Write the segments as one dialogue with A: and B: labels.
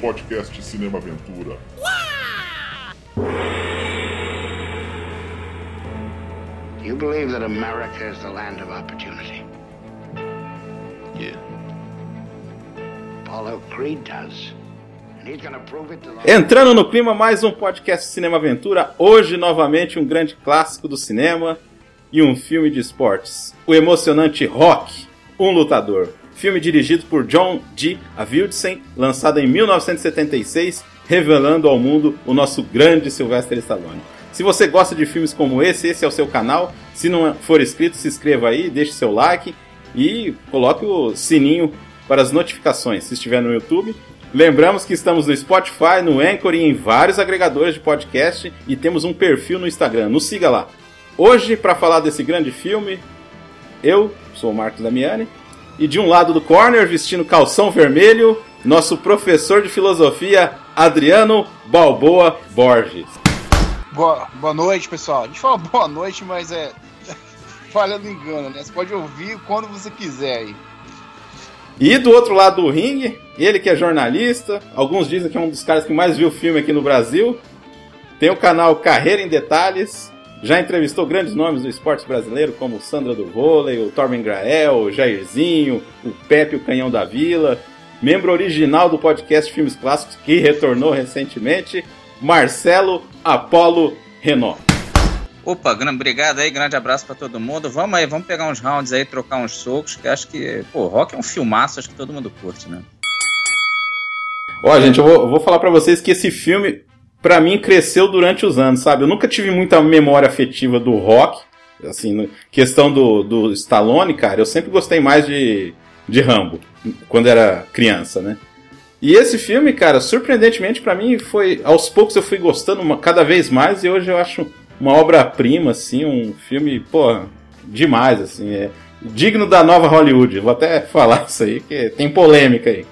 A: podcast Cinema Aventura.
B: You believe that America is the land of opportunity?
C: Yeah.
B: Paulo Creed does. And he's gonna prove it to the
D: Entrando no clima, mais um podcast Cinema Aventura. Hoje, novamente, um grande clássico do cinema e um filme de esportes. O emocionante Rock, um lutador. Filme dirigido por John G. Avildsen, lançado em 1976, revelando ao mundo o nosso grande Sylvester Stallone. Se você gosta de filmes como esse, esse é o seu canal. Se não for inscrito, se inscreva aí, deixe seu like e coloque o sininho para as notificações se estiver no YouTube. Lembramos que estamos no Spotify, no Anchor e em vários agregadores de podcast e temos um perfil no Instagram. Nos siga lá. Hoje, para falar desse grande filme, eu sou o Marcos Damiani e de um lado do corner, vestindo calção vermelho, nosso professor de filosofia, Adriano Balboa Borges.
E: Boa, boa noite, pessoal. A gente fala boa noite, mas é. Falhando engano, né? Você pode ouvir quando você quiser aí.
D: E do outro lado do ringue, ele que é jornalista, alguns dizem que é um dos caras que mais viu filme aqui no Brasil. Tem o canal Carreira em Detalhes, já entrevistou grandes nomes do esporte brasileiro, como o Sandra do Vôlei, o Torben Grael, o Jairzinho, o Pepe, o Canhão da Vila. Membro original do podcast Filmes Clássicos, que retornou recentemente, Marcelo Apolo Renault.
C: Opa, grande, obrigado aí, grande abraço pra todo mundo. Vamos aí, vamos pegar uns rounds aí, trocar uns socos, que acho que, pô, rock é um filmaço, acho que todo mundo curte, né?
D: Ó, gente, eu vou, eu vou falar pra vocês que esse filme, pra mim, cresceu durante os anos, sabe? Eu nunca tive muita memória afetiva do rock, assim, questão do, do Stallone, cara, eu sempre gostei mais de, de Rambo, quando era criança, né? E esse filme, cara, surpreendentemente pra mim foi, aos poucos eu fui gostando uma- cada vez mais e hoje eu acho uma obra-prima, assim, um filme, pô, demais, assim, é digno da nova Hollywood. Vou até falar isso aí, que tem polêmica aí.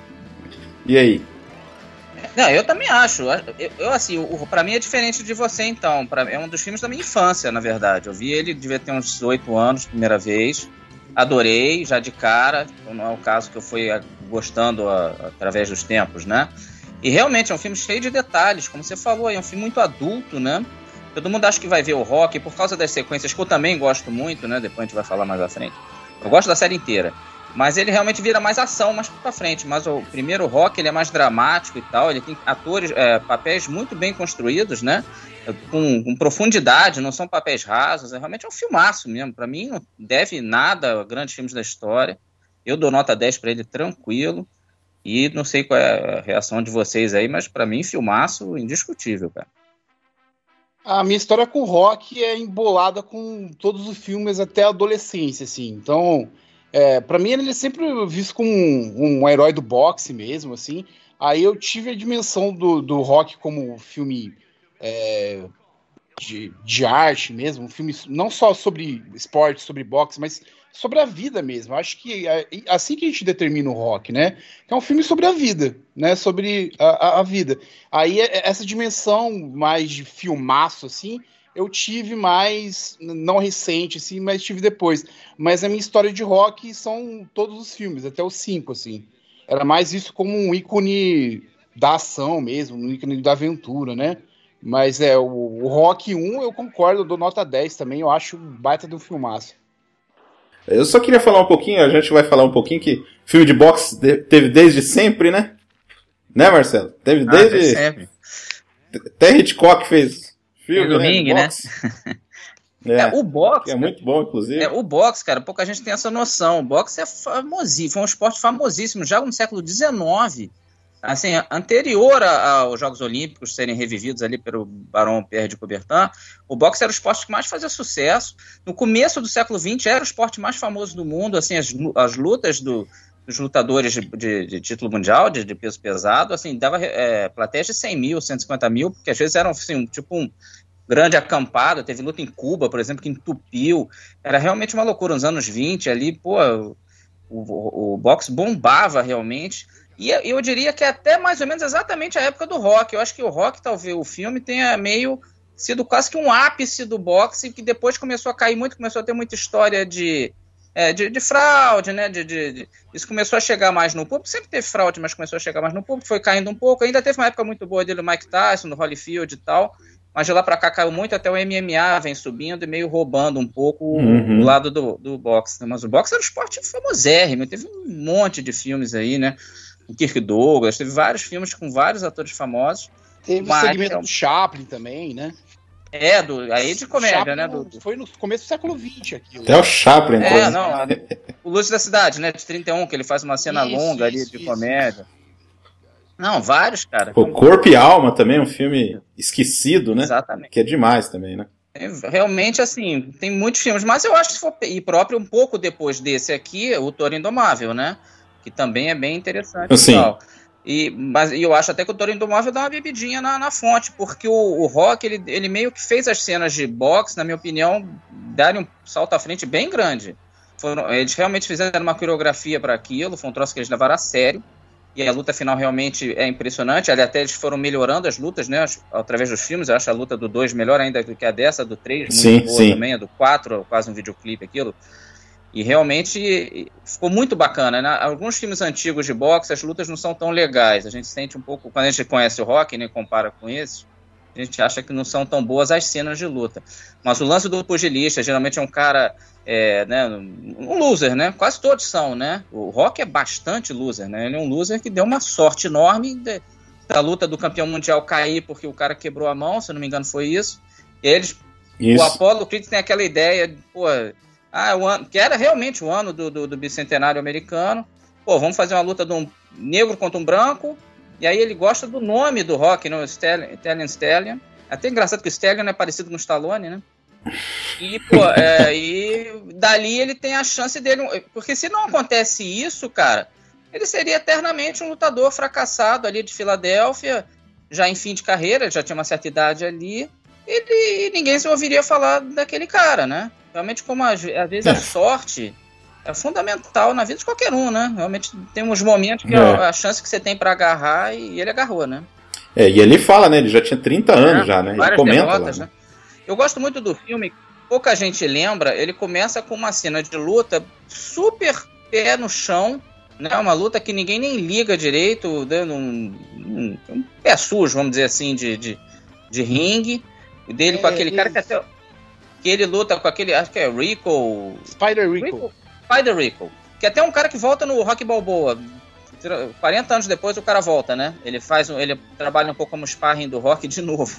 D: E aí?
C: Não, eu também acho. Eu, eu, assim, o, pra mim é diferente de você, então. Pra, é um dos filmes da minha infância, na verdade. Eu vi ele, devia ter uns 18 anos, primeira vez. Adorei, já de cara. Então não é o caso que eu fui ah, gostando ah, através dos tempos, né? E realmente é um filme cheio de detalhes, como você falou, é um filme muito adulto, né? Todo mundo acha que vai ver o rock por causa das sequências que eu também gosto muito, né? Depois a gente vai falar mais à frente. Eu gosto da série inteira. Mas ele realmente vira mais ação mais pra frente. Mas o primeiro rock ele é mais dramático e tal. Ele tem atores, é, papéis muito bem construídos, né? Com, com profundidade, não são papéis rasos. É realmente é um filmaço mesmo. Pra mim, não deve nada a grandes filmes da história. Eu dou nota 10 pra ele tranquilo. E não sei qual é a reação de vocês aí, mas pra mim, filmaço indiscutível, cara.
E: A minha história com o rock é embolada com todos os filmes até a adolescência, assim. Então, é, para mim, ele é sempre visto como um, um, herói do boxe mesmo, assim. Aí eu tive a dimensão do, do rock como filme é, de, de arte mesmo, um filme não só sobre esporte, sobre boxe, mas sobre a vida mesmo. Acho que é assim que a gente determina o rock, né? É um filme sobre a vida, né? Sobre a, a, a vida. Aí essa dimensão mais de filmaço, assim, eu tive mais, não recente, assim, mas tive depois. Mas a minha história de rock são todos os filmes, até os cinco, assim. Era mais isso como um ícone da ação mesmo, um ícone da aventura, né? Mas é, o, o Rock 1 eu concordo, eu dou nota 10 também, eu acho baita do filmaço.
D: Eu só queria falar um pouquinho, a gente vai falar um pouquinho que filme de boxe teve desde sempre, né? Né, Marcelo? Teve
C: Ah,
D: desde.
C: desde sempre.
D: Até Hitchcock fez filme,
C: do
D: né?
C: ringue, né?
D: boxe.
C: É,
D: É,
C: o boxe.
D: é muito bom, inclusive.
C: É, o boxe, cara, pouca gente tem essa noção. O boxe é famosíssimo, foi um esporte famosíssimo já no século XIX. Assim, anterior a- aos Jogos Olímpicos serem revividos ali pelo Barão Pierre de Coubertin, o boxe era o esporte que mais fazia sucesso. No começo do século XX era o esporte mais famoso do mundo. Assim, as, as lutas do- dos lutadores de, de- de título mundial, de, de peso pesado, assim, dava é, plateias de 100 mil, 150 mil, porque às vezes eram assim, um- tipo um grande acampada. Teve luta em Cuba, por exemplo, que entupiu. Era realmente uma loucura. Nos anos 20 ali, pô, o, o, o boxe bombava realmente. E eu- diria que é até mais ou menos exatamente a época do rock. Eu acho que o rock, talvez, o filme tenha meio sido quase que um ápice do boxe, que depois começou a cair muito, começou a ter muita história de é, de, de, fraude, né? De, de, de, isso começou a chegar mais no público. Sempre teve fraude, mas começou a chegar mais no público. Foi caindo um pouco. Ainda teve uma época muito boa dele, o Mike Tyson, no Holyfield e tal. Mas de lá para cá caiu muito, até o MMA vem subindo e meio roubando um pouco uhum. o lado do, do boxe. Mas o boxe era um esporte famosérrimo. Teve um monte de filmes aí, né? O Kirk Douglas, teve vários filmes com vários atores famosos.
F: Teve o segmento é do Chaplin também, né?
C: É, do, aí de comédia, Chaplin, né? Do,
F: foi no começo do século XX aquilo.
D: Até o Chaplin,
C: É, coisa. não. o Luz da Cidade, né? De 31, que ele faz uma cena isso, longa ali de isso. comédia. Não, vários, cara.
D: O Corpo e Alma também, um filme esquecido, né?
C: Exatamente.
D: Que é demais também, né?
C: É, realmente, assim, tem muitos filmes, mas eu acho que se for. E próprio um pouco depois desse aqui, o Toro Indomável, né? Que também é bem interessante.
D: Sim.
C: E, mas eu acho até que o Toro Indomável dá uma bebidinha na, na fonte, porque o, o Rock, ele, ele meio que fez as cenas de boxe, na minha opinião, darem um salto à frente bem grande. Foram, eles realmente fizeram uma coreografia para aquilo, foi um troço que eles levaram a sério. E a luta final realmente é impressionante. Ali até eles foram melhorando as lutas, né? Através dos filmes. Eu acho a luta do 2 melhor ainda do que a dessa, do 3, muito
D: sim,
C: boa
D: sim.
C: também, a do 4, quase um videoclipe aquilo. E realmente ficou muito bacana. Né? Alguns filmes antigos de boxe, as lutas não são tão legais. A gente sente um pouco, quando a gente conhece o rock, né, compara com esse, a gente acha que não são tão boas as cenas de luta. Mas o lance do pugilista geralmente é um cara, é, né, um loser, né? Quase todos são, né? O Rock é bastante loser, né? Ele é um loser que deu uma sorte enorme de, da luta do campeão mundial cair porque o cara quebrou a mão, se não me engano foi isso. Eles,
D: isso.
C: o Apollo Creed tem aquela ideia, pô, ah, o ano, que era realmente o ano do, do, do, bicentenário americano. Pô, vamos fazer uma luta de um negro contra um branco. E aí ele gosta do nome do rock, né? Stallion, Italian Stallion. Até engraçado que o Stallion é parecido com o Stallone, né? E, pô, é, e dali ele tem a chance dele. Porque se não acontece isso, cara, ele seria eternamente um lutador fracassado ali de Filadélfia, já em fim de carreira, já tinha uma certa idade ali. Ele, e ninguém se ouviria falar daquele cara, né? Realmente, como às, vezes a sorte é fundamental na vida de qualquer um, né? Realmente tem uns momentos que é. a, a chance que você tem para agarrar e ele agarrou, né?
D: É, e ele fala, né? Ele já tinha 30 anos é, já, né? Ele comenta derrotas, lá, né? né?
C: Eu gosto muito do filme, pouca gente lembra, ele começa com uma cena de luta super pé no chão, né? Uma luta que ninguém nem liga direito, dando um, um, um pé sujo, vamos dizer assim, de, de, de ringue. Dele é, com aquele cara que até que ele luta com aquele, acho que é Rico.
F: Spider Rico. Rico
C: Spider Rico. Que até um cara que volta no Rock Balboa. 40 anos depois o cara volta, né? Ele faz, ele trabalha um pouco como sparring do Rock de novo.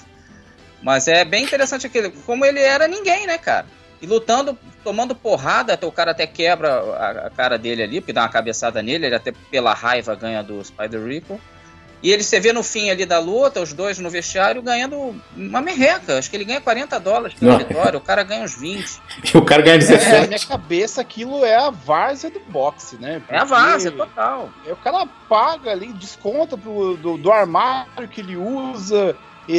C: Mas é bem interessante aquele, como ele era ninguém, né, cara? E lutando, tomando porrada, até o cara até quebra a, a cara dele ali, porque dá uma cabeçada nele, ele até pela raiva ganha do Spider Rico. E ele, você vê no fim ali da luta, os dois no vestiário ganhando uma merreca. Acho que ele ganha 40 dólares pela vitória, o cara ganha uns 20.
D: E o cara ganha 17. É,
F: na minha cabeça, aquilo é a várzea do boxe, né?
C: Porque é a várzea, total.
F: O cara paga ali, desconta pro, do, do armário que ele usa,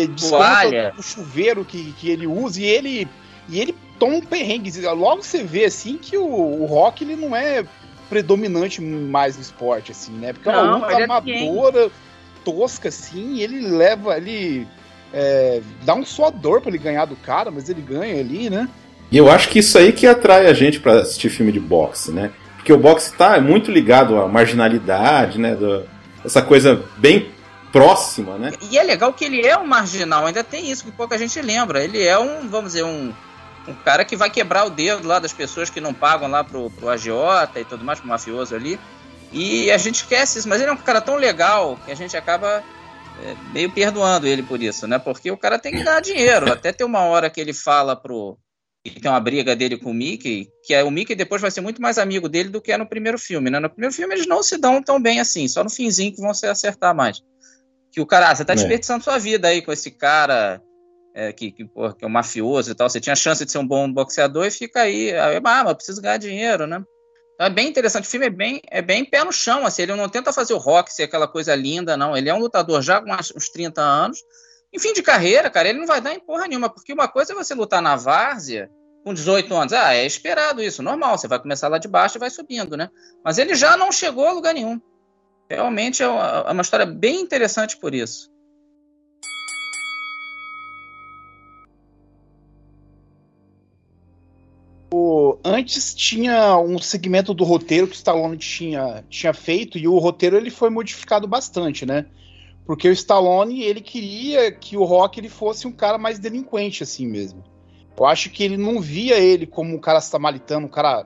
F: desconta do chuveiro que, que ele usa, e ele, e ele toma um perrengue. Logo você vê assim que o, o rock ele não é predominante mais no esporte, assim, né? Porque é uma luta é amadora tosca, assim, e ele leva, ele é, dá um suador para ele ganhar do cara, mas ele ganha ali, né?
D: E eu acho que isso aí que atrai a gente para assistir filme de boxe, né? Porque o boxe tá muito ligado à marginalidade, né? Do, essa coisa bem próxima, né?
C: E é legal que ele é um marginal, ainda tem isso que pouca gente lembra. Ele é um, vamos dizer, um, um cara que vai quebrar o dedo lá das pessoas que não pagam lá pro, pro agiota e tudo mais, pro mafioso ali. E a gente esquece isso, mas ele é um cara tão legal que a gente acaba é, meio perdoando ele por isso, né? Porque o cara tem que ganhar dinheiro. Até tem uma hora que ele fala pro. que tem uma briga dele com o Mickey, que é, o Mickey depois vai ser muito mais amigo dele do que é no primeiro filme, né? No primeiro filme eles não se dão tão bem assim, só no finzinho que vão se acertar mais. Que o cara, ah, você tá é. desperdiçando sua vida aí com esse cara. É, que, que, porra, que é um mafioso e tal, você tinha chance de ser um bom boxeador e fica aí, ah, mas preciso ganhar dinheiro, né? Então é bem interessante. O filme é bem, é bem pé no chão. Assim, ele não tenta fazer o rock ser aquela coisa linda, não. Ele é um lutador já com uns 30 anos. Em fim de carreira, cara, ele não vai dar em porra nenhuma. Porque uma coisa é você lutar na várzea com 18 anos. Ah, é esperado isso, normal. Você vai começar lá de baixo e vai subindo, né? Mas ele já não chegou a lugar nenhum. Realmente é uma, é uma história bem interessante por isso.
F: O,
E: antes tinha um segmento do roteiro que o Stallone tinha, tinha feito e o roteiro ele foi modificado bastante, né? Porque o Stallone ele queria que o Rock ele fosse um cara mais delinquente assim mesmo. Eu acho que ele não via ele como um cara samaritano, um cara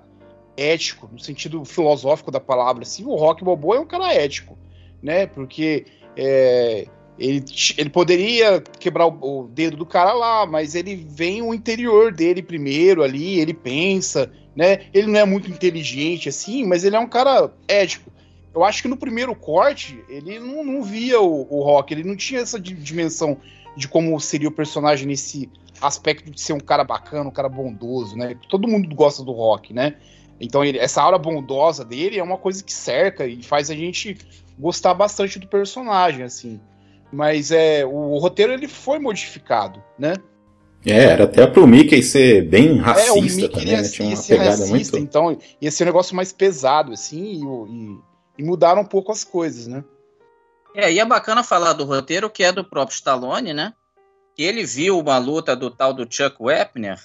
E: ético, no sentido filosófico da palavra. Assim, o Rock Balboa é um cara ético, né? Porque é, ele, ele poderia quebrar o, o, dedo do cara lá, mas ele vem o interior dele primeiro ali, ele pensa, né? Ele não é muito inteligente assim, mas ele é um cara ético. Eu acho que no primeiro corte ele não, não via o, o Rock, ele não tinha essa dimensão de como seria o personagem nesse aspecto de ser um cara bacana, um cara bondoso, né? Todo mundo gosta do Rock, né? Então ele, essa aura bondosa dele é uma coisa que cerca e faz a gente gostar bastante do personagem, assim. Mas é, o roteiro ele foi modificado, né?
D: É, era até pro Mickey ser bem racista é, o Mickey também, ia, né? Tinha uma pegada racista, muito...
E: Então ia ser um negócio mais pesado, assim, e, e, e mudaram um pouco as coisas, né?
C: É, e é bacana falar do roteiro que é do próprio Stallone, né? Que ele viu uma luta do tal do Chuck Wepner,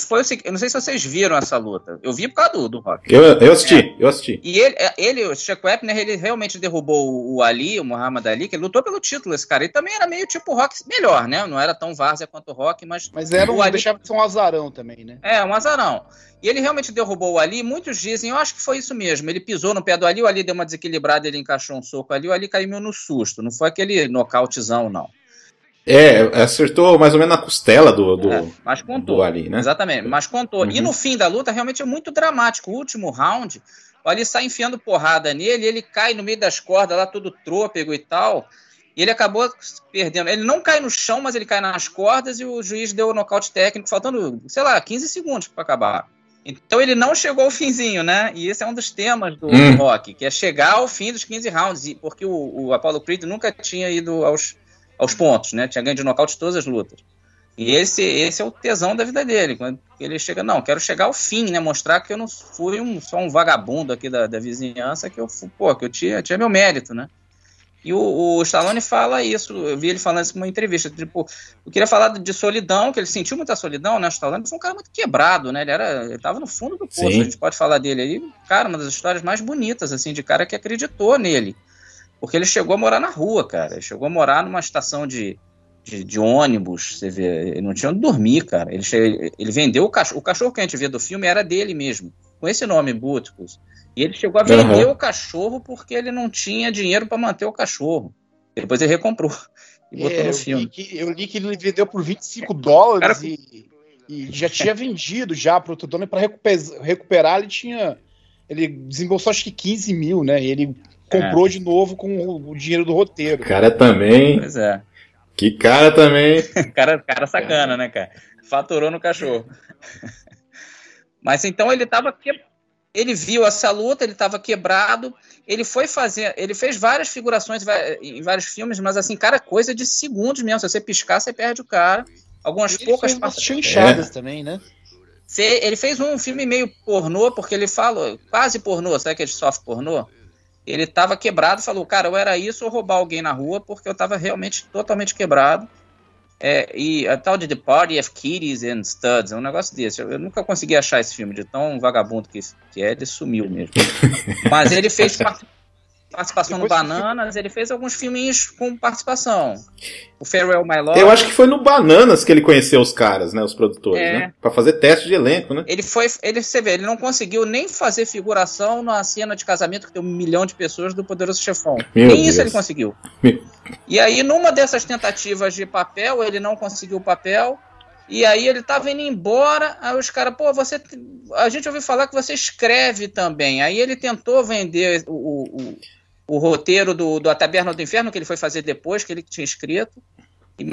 C: que foi o seguinte, eu não sei se vocês viram essa luta. Eu vi por causa do, do Rock.
D: Eu, eu assisti, é. eu assisti.
C: E ele, é, ele, o Chuck Wepner, ele realmente derrubou o Ali, o Muhammad Ali, que ele lutou pelo título, esse cara. Ele também era meio tipo Rock, melhor, né? Não era tão várzea quanto o Rock, mas...
E: Mas era um, Ali, deixava de ser um azarão também, né?
C: É, um azarão. E ele realmente derrubou o Ali, muitos dizem, eu acho que foi isso mesmo. Ele pisou no pé do Ali, o Ali deu uma desequilibrada, ele encaixou um soco ali, o Ali caiu meio no susto. Não foi aquele nocautezão, não.
D: É, acertou mais ou menos na costela do, do, é,
C: mas contou, do Ali, né? Exatamente, mas contou. Uhum. E no fim da luta, realmente é muito dramático. O último round, o Ali sai enfiando porrada nele, ele cai no meio das cordas lá, todo trôpego e tal. E ele acabou perdendo. Ele não cai no chão, mas ele cai nas cordas e o juiz deu o nocaute técnico, faltando, sei lá, 15 segundos para acabar. Então ele não chegou ao finzinho, né? E esse é um dos temas do, hum. rock, que é chegar ao fim dos 15 rounds, porque o, o Apollo Creed nunca tinha ido aos aos pontos, né? Tinha ganho de nocaute todas as lutas. E esse, esse é o tesão da vida dele. Quando ele chega, não, quero chegar ao fim, né? Mostrar que eu não fui um, só um vagabundo aqui da, da vizinhança, que eu pô, que eu tinha, tinha meu mérito, né? E o, o Stallone fala isso, eu vi ele falando isso numa entrevista. Tipo, eu queria falar de solidão, que ele sentiu muita solidão, né? O Stallone foi um cara muito quebrado, né? Ele era, ele tava no fundo do poço, Sim. a gente pode falar dele aí. Cara, uma das histórias mais bonitas, assim, de cara que acreditou nele. Porque ele chegou a morar na rua, cara. Ele chegou a morar numa estação de, de, de ônibus, você vê. Ele não tinha onde dormir, cara. Ele, che... ele vendeu o cachorro. O cachorro que a gente vê do filme era dele mesmo, com esse nome, Butkus. E ele chegou a vender uhum. o cachorro porque ele não tinha dinheiro para manter o cachorro. Depois ele recomprou
E: e botou é, no filme. Eu li, que, eu li que ele vendeu por 25 dólares cara... e, e, já tinha vendido já para outro dono para recuperar, recuperar. Ele tinha. Ele desembolsou acho que 15 mil, né? E ele comprou é. de novo com o dinheiro do roteiro.
D: Cara também.
C: Pois é.
D: Que cara também.
C: cara, cara sacana, né, cara? Faturou no cachorro. Mas então ele tava que... ele viu essa luta, ele estava quebrado, ele foi fazer, ele fez várias figurações em vários filmes, mas assim, cara, coisa de segundos mesmo, se você piscar, você perde o cara. Algumas ele poucas
E: chanchadas é. também, né?
C: Ele fez um filme meio pornô, porque ele fala, quase pornô, sabe aquele soft pornô? Ele estava quebrado, falou, cara, eu era isso ou roubar alguém na rua, porque eu estava realmente totalmente quebrado. É, e a tal de The Party of Kitties and Studs, é um negócio desse. Eu, eu, nunca consegui achar esse filme de tão vagabundo que, que é, ele sumiu mesmo. Mas ele fez participação Depois no Bananas, ele fez alguns filminhos com participação. O Farewell My Love.
D: Eu acho que foi no Bananas que ele conheceu os caras, né? Os produtores, é. né? Pra fazer teste de elenco, né?
C: Ele foi. Ele, você vê, ele não conseguiu nem fazer figuração na cena de casamento que tem um milhão de pessoas do Poderoso Chefão. Meu nem Deus. isso ele conseguiu. Meu... E aí, numa dessas tentativas de papel, ele não conseguiu o papel. E aí ele tava indo embora, aí os caras, pô, você. A gente ouviu falar que você escreve também. Aí ele tentou vender o, o, o roteiro do, do A Taberna do Inferno, que ele foi fazer depois, que ele tinha escrito.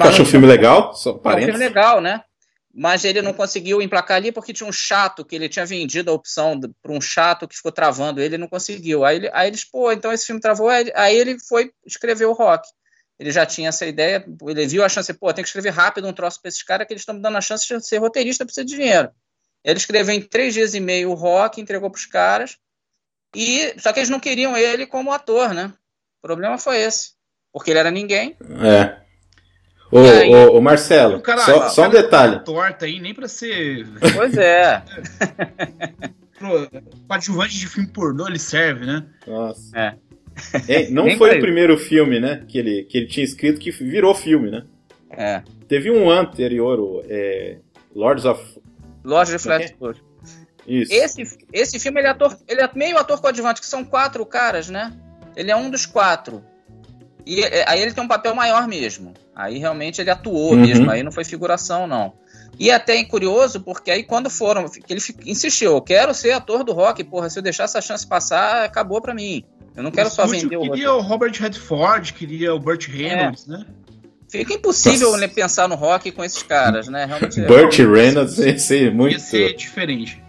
D: Acho um filme legal? Só
C: um filme legal, né? Mas ele não conseguiu emplacar ali porque tinha um chato que ele tinha vendido a opção para um chato que ficou travando ele, não conseguiu. Aí, ele, aí eles, pô, então esse filme travou. Aí, aí ele foi escrever o rock. Ele já tinha essa ideia, ele viu a chance, pô, tem que escrever rápido um troço para esses caras que eles estão me dando a chance de ser roteirista, precisa de dinheiro. Ele escreveu em três dias e meio o rock, entregou para os caras. E só que eles não queriam ele como ator, né? O problema foi esse, porque ele era ninguém.
D: É. Ô,
C: aí?
D: ô, ô, Marcelo,
E: O cara-
D: só,
E: o
D: só um detalhe.
E: Torta aí, nem pra ser
C: Pois é.
E: pro, coadjuvante de filme pornô ele serve, né?
D: Nossa.
C: É.
D: É, não
C: Nem
D: foi o primeiro filme, né? Que ele, que ele tinha escrito que virou filme, né?
C: É.
D: Teve um anterior, o é, Lords of.
C: Loja de
D: Como Isso.
C: Esse, esse filme ele é, ator, ele é meio ator coadjuvante, que são quatro caras, né? Ele é um dos quatro. E é, aí ele tem um papel maior mesmo. Aí realmente ele atuou
D: Uhum.
C: mesmo, aí não foi figuração, não. E até é curioso, porque aí quando foram, ele insistiu, eu quero ser ator do rock, porra, se eu deixar essa chance passar, acabou pra mim. Eu não quero só vender o
E: queria o Robert Redford, queria o Burt Reynolds, né?
C: Fica impossível
D: Nossa.
C: né, pensar no rock com esses caras, né? Realmente é-
D: Burt Reynolds ia ser muito.
E: Ia ser diferente.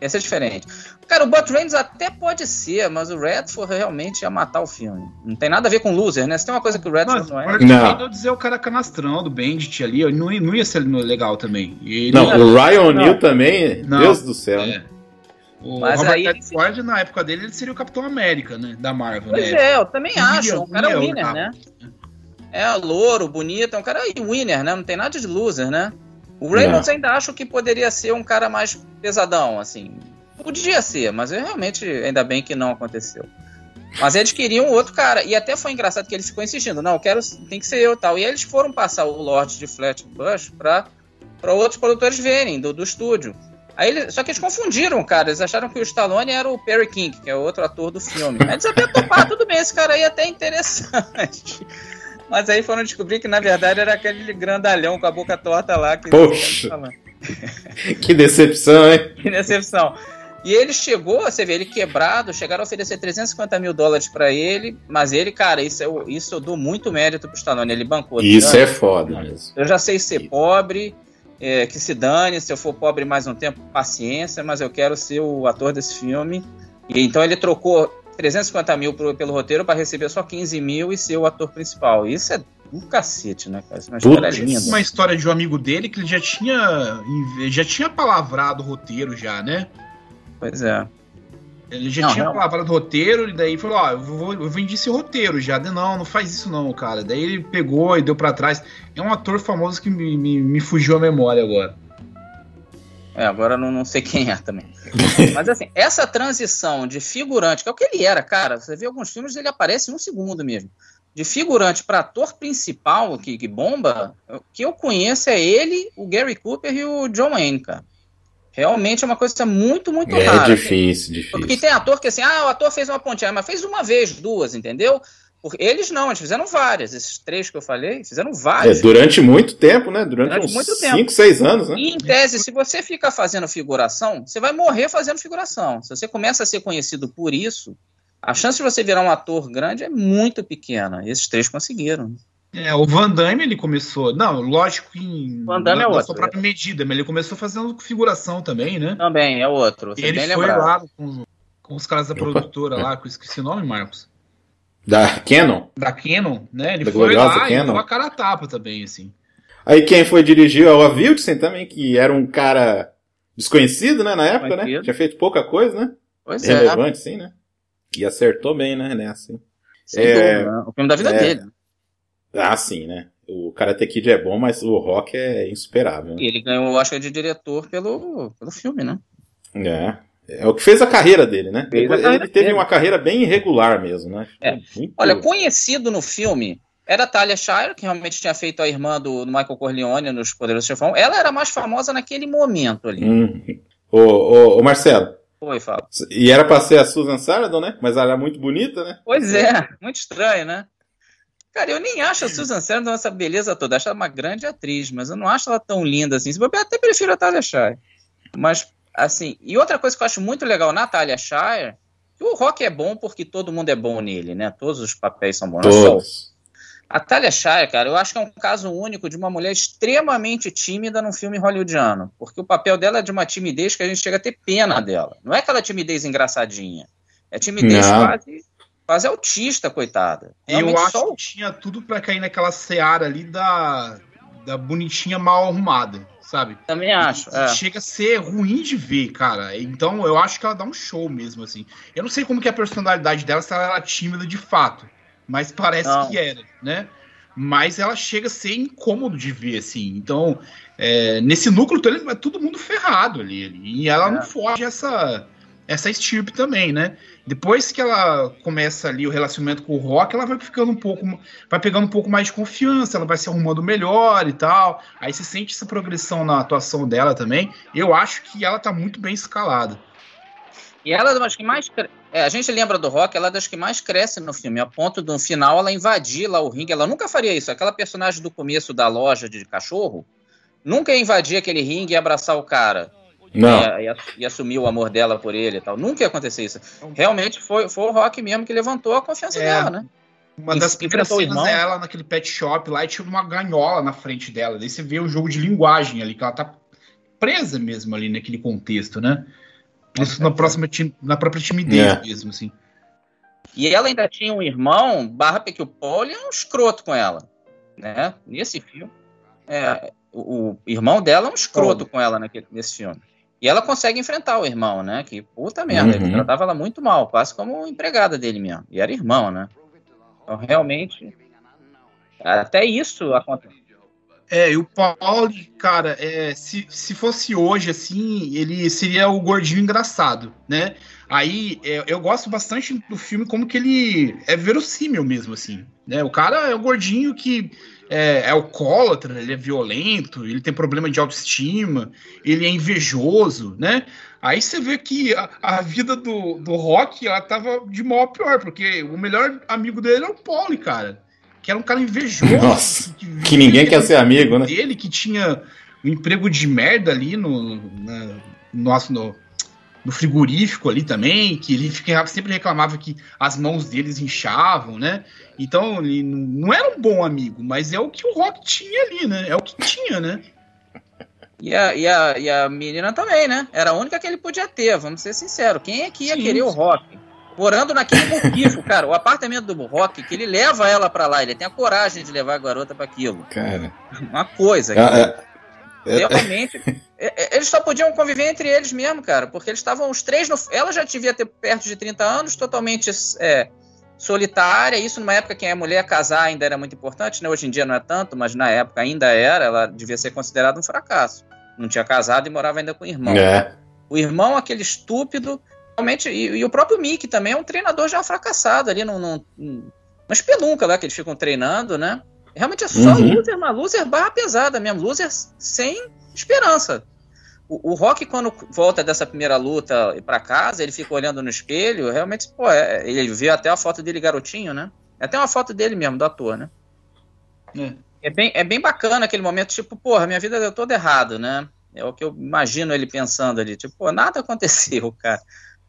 C: Ia ser diferente. Cara, o Burt Reynolds até pode ser, mas o Redford realmente ia matar o filme. Não tem nada a ver com loser, né? Se tem uma coisa que o Redford
E: Mas
C: não
E: o
C: é.
D: Não.
E: Reynolds é o cara canastrão do Bandit ali, não, ia- não ia ser legal também. E ele-
D: Não, o Ryan O'Neal
C: Não.
D: também,
E: Não.
D: Deus do céu. né?
E: É. O
C: Mas
E: Robert
C: aí
E: Redford, na época dele, ele seria o Capitão América, né? Da Marvel,
C: Pois
E: né?
C: é, eu também
E: Winner,
C: acho. Um cara
E: winner,
C: winner,
E: tá.
C: né? É, louro, bonito, é um cara winner, né? Não tem nada de loser, né? O Reynolds ainda acho que poderia ser um cara mais pesadão, assim. Podia ser, mas eu realmente, ainda bem que não aconteceu. Mas eles queriam outro cara. E até foi engraçado que ele ficou insistindo, não, eu quero, tem que ser eu e tal. E aí eles foram passar o Lorde de Flatbush pra, pra outros produtores verem do, do estúdio. Aí ele, só que eles confundiram, cara. Eles acharam que o Stallone era o Perry King, que é outro ator do filme. Aí eles até toparam, tudo bem, esse cara aí é até interessante. Mas aí foram descobrir que, na verdade, era aquele grandalhão com a boca torta lá. Que
D: Poxa.
C: falando.
D: Que decepção, hein?
C: Que decepção. E ele chegou, você vê, ele quebrado, chegaram a oferecer 350 mil dólares pra ele, mas ele, cara, isso eu, isso eu dou muito mérito pro Stallone, ele bancou.
D: Isso
C: tá?
D: é foda mesmo.
C: Eu já sei ser pobre, é, que se dane, se eu for pobre mais um tempo, paciência, mas eu quero ser o ator desse filme. E então ele trocou 350 mil pro- pelo roteiro pra receber só 15 mil e ser o ator principal. Isso é do cacete, né, cara? Isso é uma história
D: Putz.
C: linda.
E: Uma história de um amigo dele que ele já tinha já tinha palavrado o roteiro já, né?
C: Pois é.
E: Ele já
C: Não,
E: tinha
C: não.
E: palavrado o roteiro e daí falou, ó, eu, vou, eu vendi esse roteiro já. Daí, Não, não faz isso não, cara. Daí ele pegou e deu pra trás. É um ator famoso que me, me, me fugiu a memória agora.
C: É, agora eu não, não sei quem é também. Mas assim, essa transição de figurante, que é o que ele era, cara, você vê alguns filmes ele aparece em um segundo mesmo. De figurante para ator principal que, que bomba, o que eu conheço é ele, o Gary Cooper e o John Wayne, cara. Realmente é uma coisa muito, muito
D: É
C: rara.
D: difícil,
C: Porque
D: difícil.
C: tem ator que assim, ah, o ator fez uma pontinha, mas fez uma vez, duas, entendeu? Porque eles não, eles fizeram várias. Esses três que eu falei, fizeram
D: É,
C: várias.
D: durante muito tempo, né? Durante,
C: Durante
D: uns
C: muito tempo.
D: 5, 6 anos, né?
C: E em tese, se você fica fazendo figuração, você vai morrer fazendo figuração. Se você começa a ser conhecido por isso, a chance de você virar um ator grande é muito pequena. E esses três conseguiram.
E: É, o Van Damme ele começou. Não, lógico que em,
C: Van Damme
E: na,
C: é
E: na
C: outro,
E: sua própria medida, mas ele começou fazendo figuração também, né?
C: Também, é outro.
E: E ele
C: bem
E: foi
C: lembrado.
E: lá com, com os caras da
D: Opa.
E: produtora lá, que eu esqueci o nome, Marcos.
D: Da Canon.
E: Da Canon, né? Ele
D: Da
E: foi
D: gloriosa
E: lá e
D: Canon.
E: deu a cara a tapa também, assim.
D: Aí quem foi dirigir é o Avildsen também, que era um cara desconhecido, né, na época, né?
C: Desconhecido.
D: Tinha feito pouca coisa, né?
C: Pois é.
D: Relevante, sim, né? E acertou bem, né, nessa. hein?
C: Sem
D: É.
C: dúvida. O filme da vida
D: É.
C: dele.
D: Ah, sim, né? O Karate Kid é bom, mas o rock é insuperável. né?
C: E ele ganhou o Oscar de diretor pelo, pelo filme, né?
D: É. É o que fez a carreira dele, né? Depois,
C: carreira
D: ele teve
C: dele.
D: uma carreira bem irregular mesmo, né?
C: É. Olha, conhecido no filme era a Talia Shire, que realmente tinha feito a irmã do, do Michael Corleone nos Poderosos Chefão. Ela era mais famosa naquele momento ali.
D: Hum. Ô, ô, ô, Marcelo,
C: Foi, Fábio.
D: e era pra ser a Susan Sarandon, né? Mas ela era muito bonita, né?
C: Pois é, muito estranho, né? Cara, eu nem acho a Susan Sarandon essa beleza toda. Acho ela uma grande atriz, mas eu não acho ela tão linda assim. Bobear, até prefiro a Talia Shire. Mas, assim, e outra coisa que eu acho muito legal na Talia Shire, que o rock é bom porque todo mundo é bom nele, né? Todos os papéis são bons.
D: Todos.
C: A Talia Shire, cara, eu acho que é um caso único de uma mulher extremamente tímida num filme hollywoodiano. Porque o papel dela é de uma timidez que a gente chega a ter pena dela. Não é aquela timidez engraçadinha. É timidez
D: Não.
C: quase, quase autista, coitada.
E: E eu
C: Realmente
E: acho
C: só
E: que tinha tudo pra cair naquela seara ali da, da bonitinha mal arrumada, sabe?
C: Também acho. é.
E: Chega a ser ruim de ver, cara. Então eu acho que ela dá um show mesmo, assim. Eu não sei como que é a personalidade dela, se ela era tímida de fato. Mas parece
C: Não.
E: que era, né? mas ela chega a ser incômodo de ver, assim. Então, é, nesse núcleo todo, é todo mundo ferrado ali. e ela é. não foge essa, essa estirpe também, né? Depois que ela começa ali o relacionamento com o Rock, ela vai ficando um pouco, vai pegando um pouco mais de confiança, ela vai se arrumando melhor e tal. Aí você sente essa progressão na atuação dela também. Eu acho que ela tá muito bem escalada.
C: E ela é das que mais. É, a gente lembra do Rock, ela é das que mais cresce no filme, a ponto do final ela invadir lá o ringue. Ela nunca faria isso. Aquela personagem do começo da loja de cachorro nunca ia invadir aquele ringue e abraçar o cara.
D: Não.
C: E, e, e, assumir o amor dela por ele e tal. Nunca ia acontecer isso. Realmente foi, foi o Rock mesmo que levantou a confiança é, dela, né?
E: Uma das primeiras cenas é ela naquele pet shop lá e tinha uma ganhola na frente dela. Daí você vê o jogo de linguagem ali, que ela tá presa mesmo ali naquele contexto, né? Isso na, próxima, na própria timidez é. mesmo, assim.
C: E ela ainda tinha um irmão, barra que o Paul é um escroto com ela, né? Nesse filme. É, o, o, irmão dela é um escroto com ela naquele, nesse filme. E ela consegue enfrentar o irmão, né? Que puta merda, uhum. ele tratava ela muito mal, quase como empregada dele mesmo. E era irmão, né? Então, realmente, até isso acontece.
E: É, e o Paul, cara, é, se, se fosse hoje, assim, ele seria o gordinho engraçado, né? Aí é, eu gosto bastante do filme como que ele é verossímil mesmo, assim, né? O cara é o gordinho que é, é alcoólatra, ele é violento, ele tem problema de autoestima, ele é invejoso, né? Aí você vê que a, a vida do, do Rock, ela tava de mal a pior, porque o melhor amigo dele é o Pauli, cara. Que era um cara invejoso.
D: Nossa, que, que ninguém quer ser amigo, né?
E: Ele que tinha um emprego de merda ali no, na, nosso, no, no frigorífico ali também, que ele sempre reclamava que as mãos deles inchavam, né? Então, ele não era um bom amigo, mas é o que o Rock tinha ali, né? É o que tinha, né?
C: E a, e, a, e a menina também, né? Era a única que ele podia ter, vamos ser sinceros. Quem é que ia sim, querer sim. o Rock? Morando naquele muquifo, cara. O apartamento do Rock, que ele leva ela para lá, ele tem a coragem de levar a garota para aquilo.
D: Cara.
C: Uma coisa. Ah, é, é, realmente. Eles só podiam conviver entre eles mesmo, cara, porque eles estavam os três no. Ela já devia ter perto de 30 anos, totalmente é, solitária. Isso numa época que a mulher casar ainda era muito importante, né? Hoje em dia não é tanto, mas na época ainda era. Ela devia ser considerada um fracasso. Não tinha casado e morava ainda com o irmão.
D: É.
C: O irmão, aquele estúpido, realmente. E, e, o próprio Mickey também é um treinador já fracassado ali num, num, numa espelunca lá que eles ficam treinando, né? Realmente é só uhum. loser, uma loser barra pesada mesmo. Loser sem esperança. O, o Rock, quando volta dessa primeira luta para casa, ele fica olhando no espelho, realmente, pô, é, ele vê até a foto dele garotinho, né? É até uma foto dele mesmo, do ator, né? É. é. bem, é bem bacana aquele momento, tipo, porra, minha vida deu todo errado, né? É o que eu imagino ele pensando ali, tipo, pô, nada aconteceu, cara.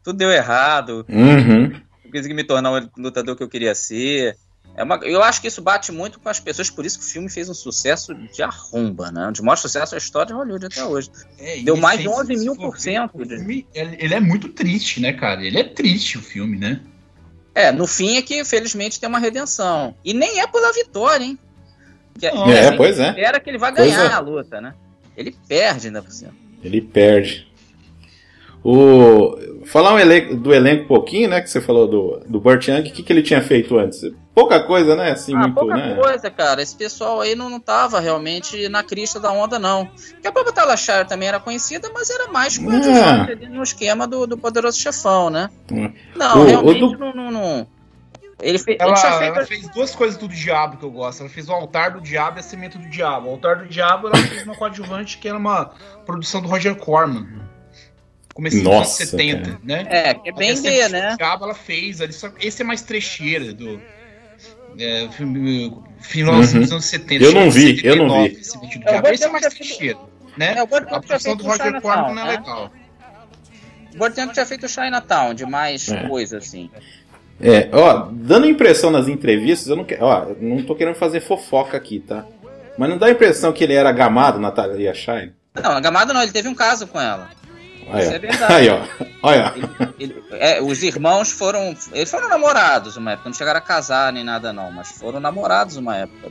C: Tudo deu errado.
D: Uhum.
C: Eu consegui me tornar o lutador que eu queria ser. É uma, eu acho que isso bate muito com as pessoas, por isso que o filme fez um sucesso de arromba, né? De maior sucesso a história de Hollywood até hoje. É, Deu mais de 11 mil por cento.
E: Ele é muito triste, né, cara? Ele é triste o filme, né?
C: É, no fim é que, infelizmente, tem uma redenção. E nem é pela vitória, hein?
D: Que, é, é pois é.
C: Espera que ele vai ganhar é. a luta, né? Ele perde ainda por cima.
D: Ele perde. O... Falar um elenco, do elenco um pouquinho, né? Que você falou do, do Burt Young, o que, que ele tinha feito antes? Pouca coisa, né? Assim, ah, muito,
C: pouca
D: né?
C: coisa, cara. Esse pessoal aí não, não tava realmente na crista da onda, não. Porque a própria Tala Shire também era conhecida, mas era mais coadjuvante ah. no esquema do, do Poderoso Chefão, né? Hum. Não, o, realmente o do... não, não, não...
E: Ele, fe... ela, ele feito... ela, fez duas coisas do diabo que eu gosto. Ela fez o altar do diabo e a semente do diabo. O altar do diabo ela fez uma coadjuvante que era uma produção do Roger Corman começo dos anos 70, cara. né?
C: É, que é bem B, né?
E: Ela fez ali, só esse é mais trecheira do é, final dos anos 70.
D: Eu não vi, 79, eu não vi.
E: Esse, vídeo do é, Diabo. esse é mais trecheira, né? É, a produção do Roger Corman não é né? legal.
C: O Bortempo tinha feito Chinatown, de mais é. coisa, assim.
D: É, ó, dando impressão nas entrevistas, eu não quero, ó, não tô querendo fazer fofoca aqui, tá? Mas não dá a impressão que ele era gamado, Natalia Shine?
C: Não, gamado não, ele teve um caso com ela.
D: Aí, Isso é verdade. Aí, ó. Olha.
C: É, os irmãos foram. Eles foram namorados uma época, não chegaram a casar nem nada, não, mas foram namorados uma época.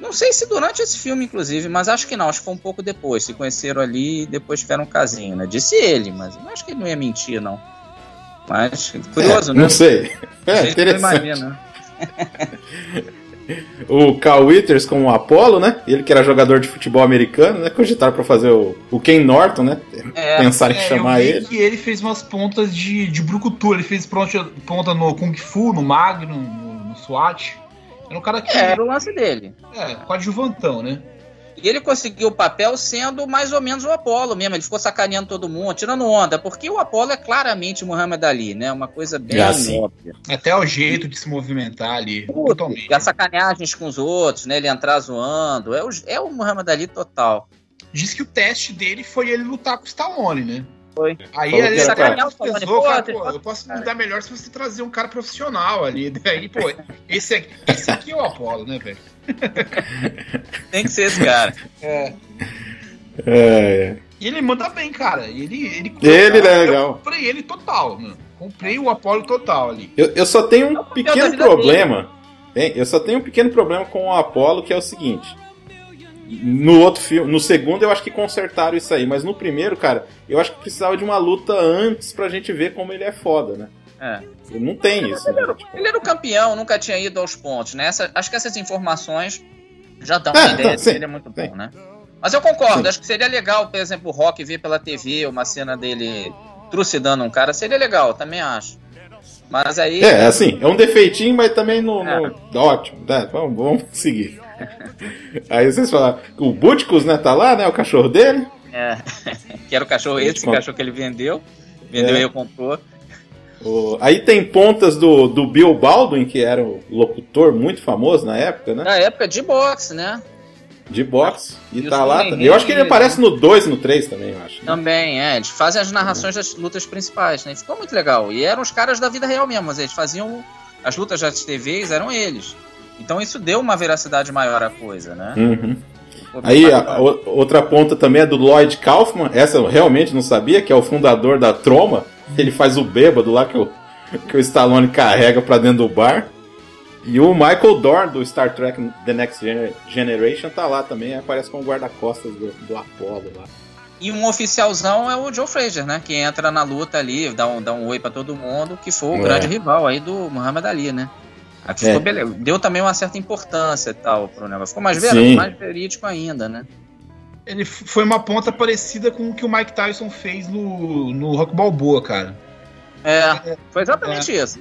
C: Não sei se durante esse filme, inclusive, mas acho que não, acho que foi um pouco depois. Se conheceram ali e depois tiveram um casinho, né? Disse ele, mas eu acho que ele não ia mentir, não. Mas, curioso,
D: é,
C: né?
D: Não sei. É, interessante. Imagina. o Carl Withers como o Apollo, né? Ele que era jogador de futebol americano, né? Cogitaram pra fazer o, o Ken Norton, né?
C: É,
D: Pensaram em
E: É,
D: chamar
E: eu vi
D: ele.
E: que ele fez umas pontas de, de brucutu, ele fez ponta, ponta no Kung Fu, no Magnum, no, no SWAT. Era um cara que
C: É, era o lance dele.
E: é, coadjuvantão, né?
C: E ele conseguiu o papel sendo mais ou menos o Apolo mesmo. Ele ficou sacaneando todo mundo, tirando onda, porque o Apolo é claramente o Muhammad Ali, né? Uma coisa bem
D: Ah, sim.
C: óbvia.
E: Até o jeito de se movimentar ali, totalmente.
C: E as sacanagens com os outros, né? Ele entrar zoando. É o, é o Muhammad Ali total.
E: Diz que o teste dele foi ele lutar com o Stallone, né?
C: Foi.
E: Aí
D: Falou
E: ele
D: era
E: sacaneou o cara, pô, eu posso mudar melhor se você trazer um cara profissional ali. Daí, pô, esse aqui, esse aqui é o Apollo, né, velho?
C: Tem que ser esse cara.
E: É.
D: É,
E: E ele manda bem, cara. Ele, ele,
D: Ele é
E: eu
D: legal.
E: comprei ele total, mano. Comprei o Apollo total ali.
D: Eu, eu só tenho um
C: É
D: pequeno problema. Hein? Eu só tenho um pequeno problema com o Apollo, que é o seguinte. No outro filme, no segundo eu acho que consertaram isso aí, mas no primeiro, cara, eu acho que precisava de uma luta antes pra gente ver como ele é foda, né?
C: É.
D: Não tem isso, né? Tipo,
C: Ele era o campeão, nunca tinha ido aos pontos, né? Essa- acho que essas informações já dão
D: É,
C: uma ideia
D: não,
C: de
D: sim,
C: que ele é muito
D: sim.
C: bom, né? Mas eu concordo,
D: Sim.
C: acho que seria legal, por exemplo, o Rock ver pela TV uma cena dele trucidando um cara, seria legal, também acho. Mas aí.
D: É, assim, é um defeitinho, mas também no. no-
C: É.
D: Ótimo, né? Vamos, vamos seguir. Aí vocês falam, o Butkus, né, tá lá, né? O cachorro dele.
C: É, que era o cachorro, esse
D: como-
C: cachorro que ele vendeu. Vendeu
D: É.
C: e eu comprou.
D: O- Aí tem pontas do, do Bill Baldwin, que era o locutor muito famoso na época, né?
C: Na época de boxe, né?
D: De boxe. E,
C: E
D: tá lá. Eu acho que ele
C: Henry,
D: aparece no 2 e no 3 também, eu acho. né?
C: Também, é. Eles fazem as narrações das lutas principais, né? Ficou muito legal. E eram os caras da vida real mesmo, mas eles faziam. As lutas das TVs eram eles. Então isso deu uma veracidade maior à coisa, né?
D: Uhum. Aí a, outra ponta também é do Lloyd Kaufman. Essa eu realmente não sabia, que é o fundador da Troma. Ele faz o bêbado lá que o, que o Stallone carrega pra dentro do bar. E o Michael Dorn do Star Trek The Next Gener- Generation tá lá também, aparece como guarda-costas do, do Apollo lá.
C: E um oficialzão é o Joe Frazier, né? Que entra na luta ali, dá um, dá um oi pra todo mundo, que foi o
D: É.
C: grande rival aí do Muhammad Ali, né? Aqui
D: É.
C: ficou beleza. Deu também uma certa importância e tal pro negócio. Ficou mais, ver, mais verídico ainda, né?
E: Ele foi uma ponta parecida com o que o Mike Tyson fez no, no Rock Balboa, cara.
C: É, foi exatamente isso.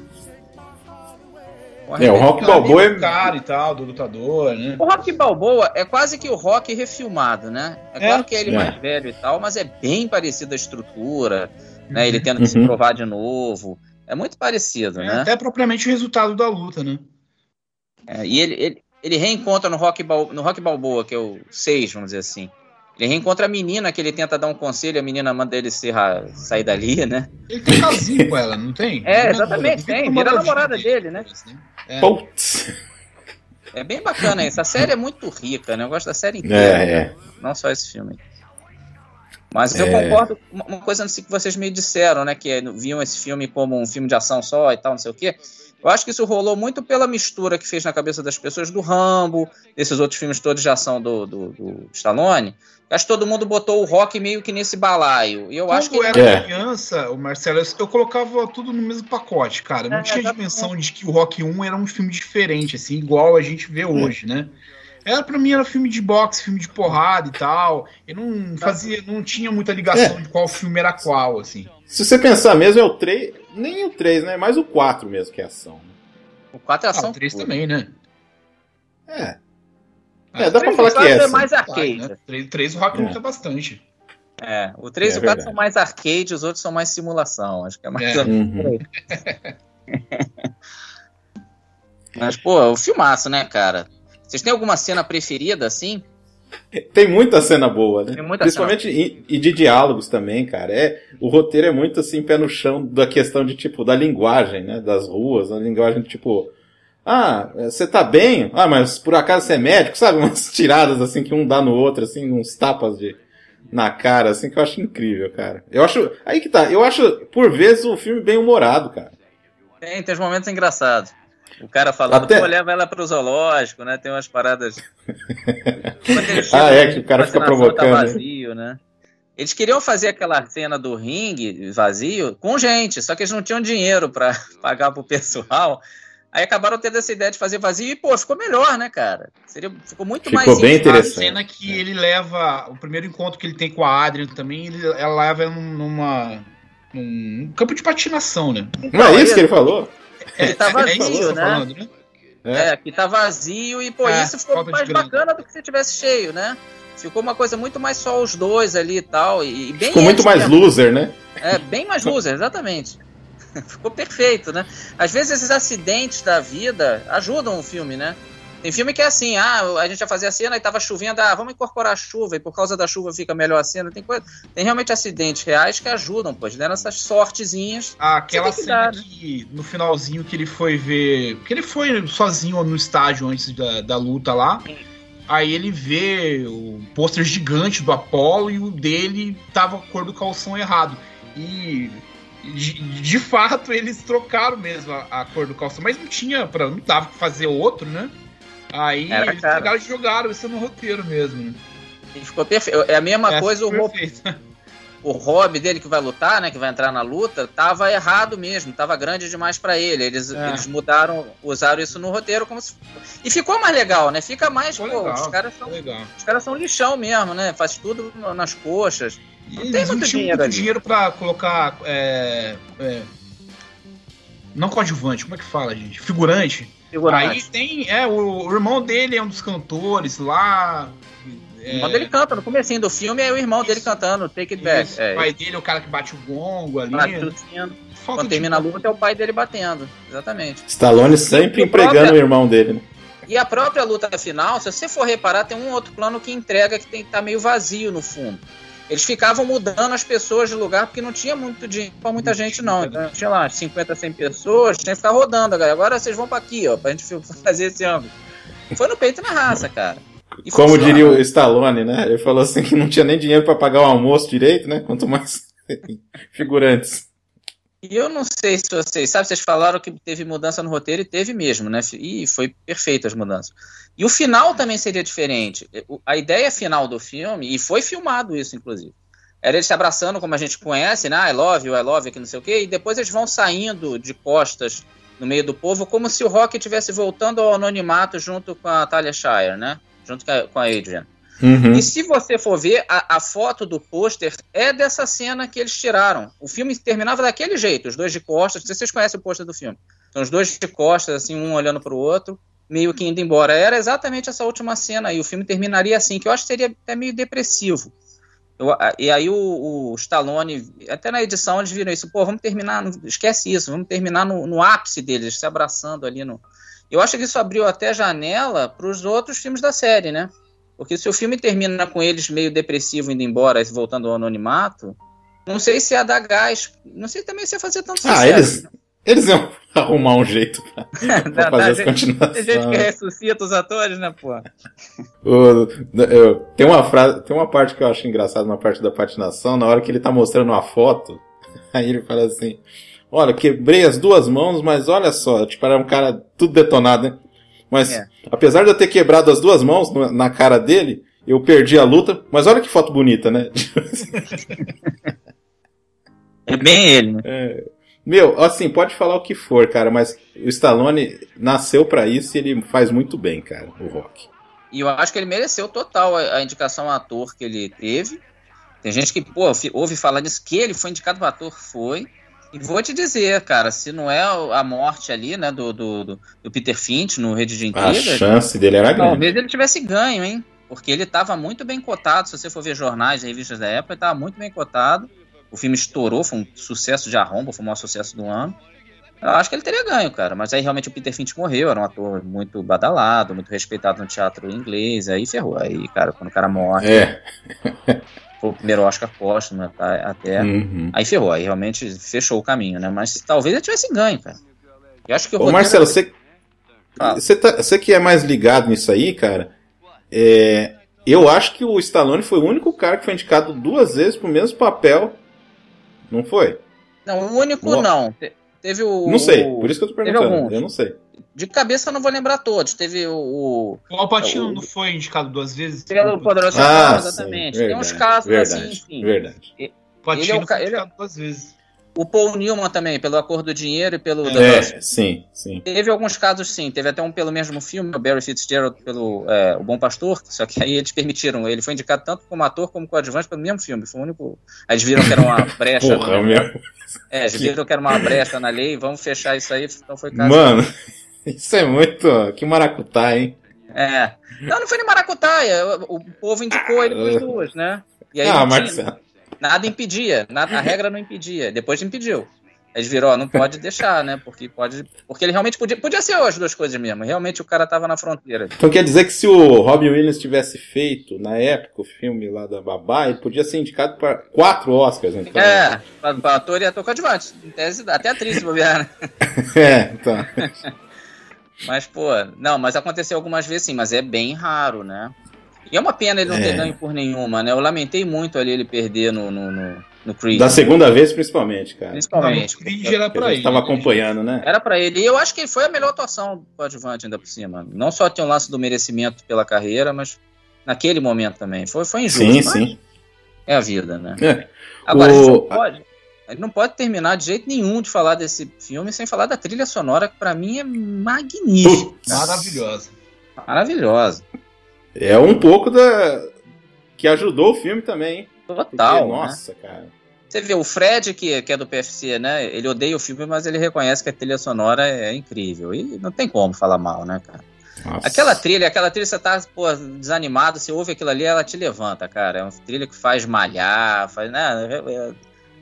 D: É, o Rock Balboa
E: do
D: é.
E: cara e tal, do lutador, né?
C: O Rock Balboa é quase que o Rock refilmado, né? É,
E: É.
C: claro que é ele
D: É.
C: mais velho e tal, mas é bem parecido a estrutura, né? Ele tendo que se
D: Uhum.
C: provar de novo. É muito parecido,
E: É,
C: né?
E: Até propriamente o resultado da luta, né?
C: É, e ele, ele, ele reencontra no Rock, Bal, no Rock Balboa, que é o 6, vamos dizer assim. Ele reencontra a menina que ele tenta dar um conselho, a menina manda ele se ra- sair dali, né?
E: Ele tem casinho com ela, não tem?
C: É, exatamente, tem, vira a namorada dele, né?
E: É.
D: Putz.
C: É bem bacana isso. A série é muito rica, né? Eu gosto da série inteira.
D: É, é.
C: Não só esse filme. Mas eu
D: É.
C: concordo com uma coisa que vocês me disseram, né? Que viam esse filme como um filme de ação só e tal, não sei o quê. Eu acho que isso rolou muito pela mistura que fez na cabeça das pessoas do Rambo, desses outros filmes todos de ação do, do, do Stallone. Acho que todo mundo botou o rock meio que nesse balaio. E eu acho que.
E: Quando eu era
D: É.
E: criança, o Marcelo, eu- colocava tudo no mesmo pacote, cara. Não
C: É,
E: tinha
C: exatamente.
E: dimensão de que o Rock 1 era um filme diferente, assim, igual a gente vê hoje, né? Era pra mim era filme de boxe, filme de porrada e tal. Eu não fazia, não tinha muita ligação de qual filme era qual, assim.
D: Se você pensar mesmo, é o 3. Nem o 3, né? Mais o 4 mesmo que é ação.
C: O 4 é
E: Ah,
C: ação.
E: o 3
C: pura.
E: também, né?
D: É.
E: Ah,
D: É, dá pra falar que é.
C: é
D: sim.
C: mais
E: Vai,
C: arcade.
E: né? 3, 3 o Rock
D: É.
E: luta bastante.
C: É, o 3
D: É
C: e o 4
D: verdade.
C: são mais arcade, os outros são mais simulação. Acho que é mais.
E: É.
D: Uhum.
C: Mas, pô, o filmaço, né, cara? Vocês têm alguma cena preferida assim?
D: Tem muita cena boa, né?
C: Tem muita
D: Principalmente e, e de diálogos também, cara. É, o roteiro é muito assim, pé no chão da questão de tipo, da linguagem, né? Das ruas, a linguagem tipo. Ah, você tá bem? Ah, mas por acaso você é médico? Sabe? Umas tiradas assim que um dá no outro, assim, uns tapas de. Na cara, assim, que eu acho incrível, cara. Eu acho. Aí que tá, eu acho, por vezes, o filme bem humorado, cara.
C: Tem, tem uns momentos engraçados. O cara falando,
D: Até-
C: pô, leva ela pro zoológico, né? Tem umas paradas.
D: Ah, é, que o cara fica
C: vacinação
D: provocando,
C: Tá
D: né?
C: vazio, né? Eles queriam fazer aquela cena do ringue vazio com gente, só que eles não tinham dinheiro pra pagar pro pessoal. Aí acabaram tendo essa ideia de fazer vazio e, pô, ficou melhor, né, cara? Seria, ficou muito
D: Ficou
C: mais
D: bem
C: íntimo.
D: interessante.
E: A cena que ele leva. O primeiro encontro que ele tem com a Adrian também, ele, ela leva num- numa. num campo de patinação, né?
D: Não é isso que ele falou?
C: Ele tá
E: É
C: vazio,
E: tá
C: né?
E: falando, né?
C: É, que tá vazio e, pô,
E: É,
C: isso ficou mais bacana do que se tivesse cheio, né? Ficou uma coisa muito mais só os dois ali e tal. E, e bem
D: Ficou muito mais
C: mesmo.
D: loser, né?
C: É, bem mais loser, exatamente. Ficou perfeito, né? Às vezes esses acidentes da vida ajudam o filme, né? Tem filme que é assim, ah, a gente ia fazer a cena e tava chovendo, ah, vamos incorporar a chuva, e por causa da chuva fica melhor a cena. Tem, coisa, tem realmente acidentes reais que ajudam, pois, deram essas sortezinhas.
E: Aquela
C: Você tem que
E: cena
C: dar, né?
E: que no finalzinho que ele foi ver. Que ele foi sozinho no estádio antes da, da luta lá. Aí ele vê o pôster gigante do Apollo e o dele tava com a cor do calção errado. E de, de fato eles trocaram mesmo a, a cor do calção, mas não tinha para não dava pra fazer outro, né? Aí
C: Era
E: eles
C: caro.
E: pegaram e jogaram isso no roteiro mesmo. Né?
C: E ficou perfeito. É a mesma
E: Essa
C: coisa, o,
E: perfeita.
C: o hobby dele que vai lutar, né? Que vai entrar na luta, tava errado mesmo, tava grande demais pra ele. Eles,
E: É.
C: eles mudaram, usaram isso no roteiro como se. E ficou mais legal, né? Fica mais,
E: Ficou
C: pô,
E: legal,
C: os caras são.
E: Legal.
C: Os caras são lixão mesmo, né? Faz tudo nas coxas.
E: E
C: Não tem muito dinheiro
E: muito
C: ali.
E: dinheiro pra colocar. é, é, não coadjuvante, como é que fala, gente? Figurante.
C: Figurante.
E: Aí tem. É, o, o irmão dele é um dos cantores lá.
C: O irmão dele canta no comecinho do filme, é o irmão dele cantando Take It Back.
E: Isso,
C: É,
E: O pai dele é o cara que bate o gongo ali.
C: bate o sino.
E: Falta
C: Quando
E: de-
C: termina a luta, é o pai dele batendo. Exatamente.
D: Stallone sempre
C: E
D: empregando
C: próprio-
D: o irmão dele, né?
C: E a própria luta final, se você for reparar, tem um outro plano que entrega que tem, tá meio vazio no fundo. Eles ficavam mudando as pessoas de lugar porque não tinha muito dinheiro pra muita gente, não. Então, tinha lá 50, 100 pessoas, tinha que ficar rodando, galera. Agora vocês vão pra aqui, ó, pra gente fazer esse ângulo. Foi no peito e na raça, cara. E
D: Como
C: funciona.
D: diria o Stallone, né? Ele falou assim que não tinha nem dinheiro pra pagar o almoço direito, né? Quanto mais figurantes.
C: E eu não sei se vocês sabem, vocês falaram que teve mudança no roteiro e teve mesmo, né? E foi perfeito as mudanças. E o final também seria diferente. A ideia final do filme, e foi filmado isso, inclusive, era eles se abraçando como a gente conhece, né? I love you, I love you, que não sei o quê, e depois eles vão saindo de costas no meio do povo, como se o Rock estivesse voltando ao anonimato junto com a Talia Shire, né? Junto com a Adrian.
D: Uhum.
C: E se você for ver, a, a foto do pôster é dessa cena que eles tiraram. O filme terminava daquele jeito, os dois de costas. Não sei se vocês conhecem o pôster do filme. São os dois de costas, assim, um olhando pro outro, meio que indo embora. Era exatamente essa última cena aí. O filme terminaria assim, que eu acho que seria até meio depressivo. Eu- e aí o, o Stallone, até na edição eles viram isso, pô, vamos terminar, esquece isso, vamos terminar no, no ápice deles, se abraçando ali no. Eu acho que isso abriu até janela para os outros filmes da série, né? Porque se o filme termina com eles meio depressivo indo embora e voltando ao anonimato, não sei se ia dar gás. Não sei também se ia fazer tanto
D: Ah,
C: sucesso.
D: eles, eles iam arrumar um jeito pra, pra fazer
C: dá
D: as
C: gente- Tem gente que
D: continuações.
C: ressuscita os atores, né, pô?
D: Eu- tem uma frase, tem uma parte que eu acho engraçada na parte da patinação, na hora que ele tá mostrando uma foto, aí ele fala assim: Olha, quebrei as duas mãos, mas olha só, tipo, era um cara tudo detonado, né? Mas,
C: É.
D: apesar de eu ter quebrado as duas mãos na cara dele, eu perdi a luta, mas olha que foto bonita, né?
C: É bem ele, né?
D: É. Meu, assim, pode falar o que for, cara, mas o Stallone nasceu pra isso e ele faz muito bem, cara, o Rock.
C: E eu acho que ele mereceu total a, a indicação a ator que ele teve. Tem gente que, pô, ouve falar nisso, que ele foi indicado para ator, foi. E vou te dizer, cara, se não é a morte ali, né, do, do, do- Peter Finch no Rede de
D: A
C: Intrigas,
D: chance dele era grande.
C: talvez ele tivesse ganho, hein? Porque ele estava muito bem cotado, se você for ver jornais e revistas da época, ele estava muito bem cotado. O filme estourou, foi um sucesso de arromba, foi o maior sucesso do ano. Eu acho que ele teria ganho, cara. Mas aí realmente o Peter Finch morreu, era um ator muito badalado, muito respeitado no teatro inglês. Aí ferrou. Aí, cara, quando o cara morre,
D: É.
C: foi o primeiro Oscar póstumo tá, até.
D: Uhum.
C: Aí ferrou, aí realmente fechou o caminho, né? Mas talvez ele tivesse ganho, cara. Eu acho que o
D: Ô, Marcelo, você,
C: Fala.
D: você, tá- você que é mais ligado nisso aí, cara, é, eu acho que o Stallone foi o único cara que foi indicado duas vezes pro mesmo papel. Não foi?
C: Não, o único não. Te- Teve o.
D: Não sei, por isso que eu tô
C: teve
D: perguntando.
C: alguns.
D: Eu não sei.
C: De cabeça eu não vou lembrar todos. Teve o. o...
E: Alpatino não foi indicado duas vezes?
C: Teve o Poderoso
D: Ah,
C: Chefão, exatamente.
D: sim,
C: Tem uns
D: verdade,
C: casos
D: verdade,
C: assim, enfim.
D: Verdade.
E: O Alpatino
C: ele é o ele é-
E: indicado duas vezes.
C: O Paul Newman também, pelo Acordo do Dinheiro e pelo
D: É, sim, sim.
C: Teve alguns casos sim, teve até um pelo mesmo filme, o Barry Fitzgerald pelo é, O Bom Pastor, só que aí eles permitiram, ele foi indicado tanto como ator como coadjuvante pelo mesmo filme, foi o único... Aí eles viram que era uma brecha...
D: Porra,
C: no-
D: meu.
C: É, eles viram que era uma brecha na lei, vamos fechar isso aí, então foi caso...
D: Mano, isso é muito. Que maracutá, hein?
C: É. Não, não foi nem maracutaia, o, povo indicou ele pros duas, né? E aí
D: ah,
C: tinha-
D: Marcelo.
C: Nada impedia, nada, a regra não impedia, depois impediu. Eles viram, ó, não pode deixar, né? Porque pode. Porque ele realmente podia. Podia ser as duas coisas mesmo. Realmente o cara tava na fronteira.
D: Então quer dizer que se o Robin Williams tivesse feito, na época, o filme lá da Babá, ele podia ser indicado para quatro Oscars, então.
C: É, pra, pra ator e ator coadjuvante. Em tese, até atriz se bobear, né?
D: É, então.
C: Mas, pô, não, mas aconteceu algumas vezes sim, mas é bem raro, né? E é uma pena ele não ter
D: É.
C: ganho por nenhuma, né? Eu lamentei muito ali ele perder no, no, no, no Creed.
D: Da segunda vez, principalmente, cara.
C: Principalmente.
E: Não, o Creed era pra
D: a
E: ele.
D: gente tava
E: né?
D: acompanhando, né?
C: Era pra ele. E eu acho que foi a melhor atuação do coadjuvante ainda por cima. Não só tem um lance do merecimento pela carreira, mas naquele momento também. Foi, foi injusto.
D: Sim,
C: mas
D: sim.
C: É a vida, né?
D: É.
C: Agora,
D: O-
C: a gente não pode. A gente não pode terminar de jeito nenhum de falar desse filme sem falar da trilha sonora, que pra mim é magnífica.
E: Maravilhosa.
C: Maravilhosa.
D: É um pouco da. que ajudou o filme também, hein? Porque,
C: Total. né?
D: nossa, cara.
C: Você vê o Fred, que, que é do PFC, né? Ele odeia o filme, mas ele reconhece que a trilha sonora é incrível. E não tem como falar mal, né, cara?
D: Nossa.
C: Aquela trilha, aquela trilha, você tá pô, desanimado, você ouve aquilo ali, ela te levanta, cara. É uma trilha que faz malhar, faz. Né, é- é-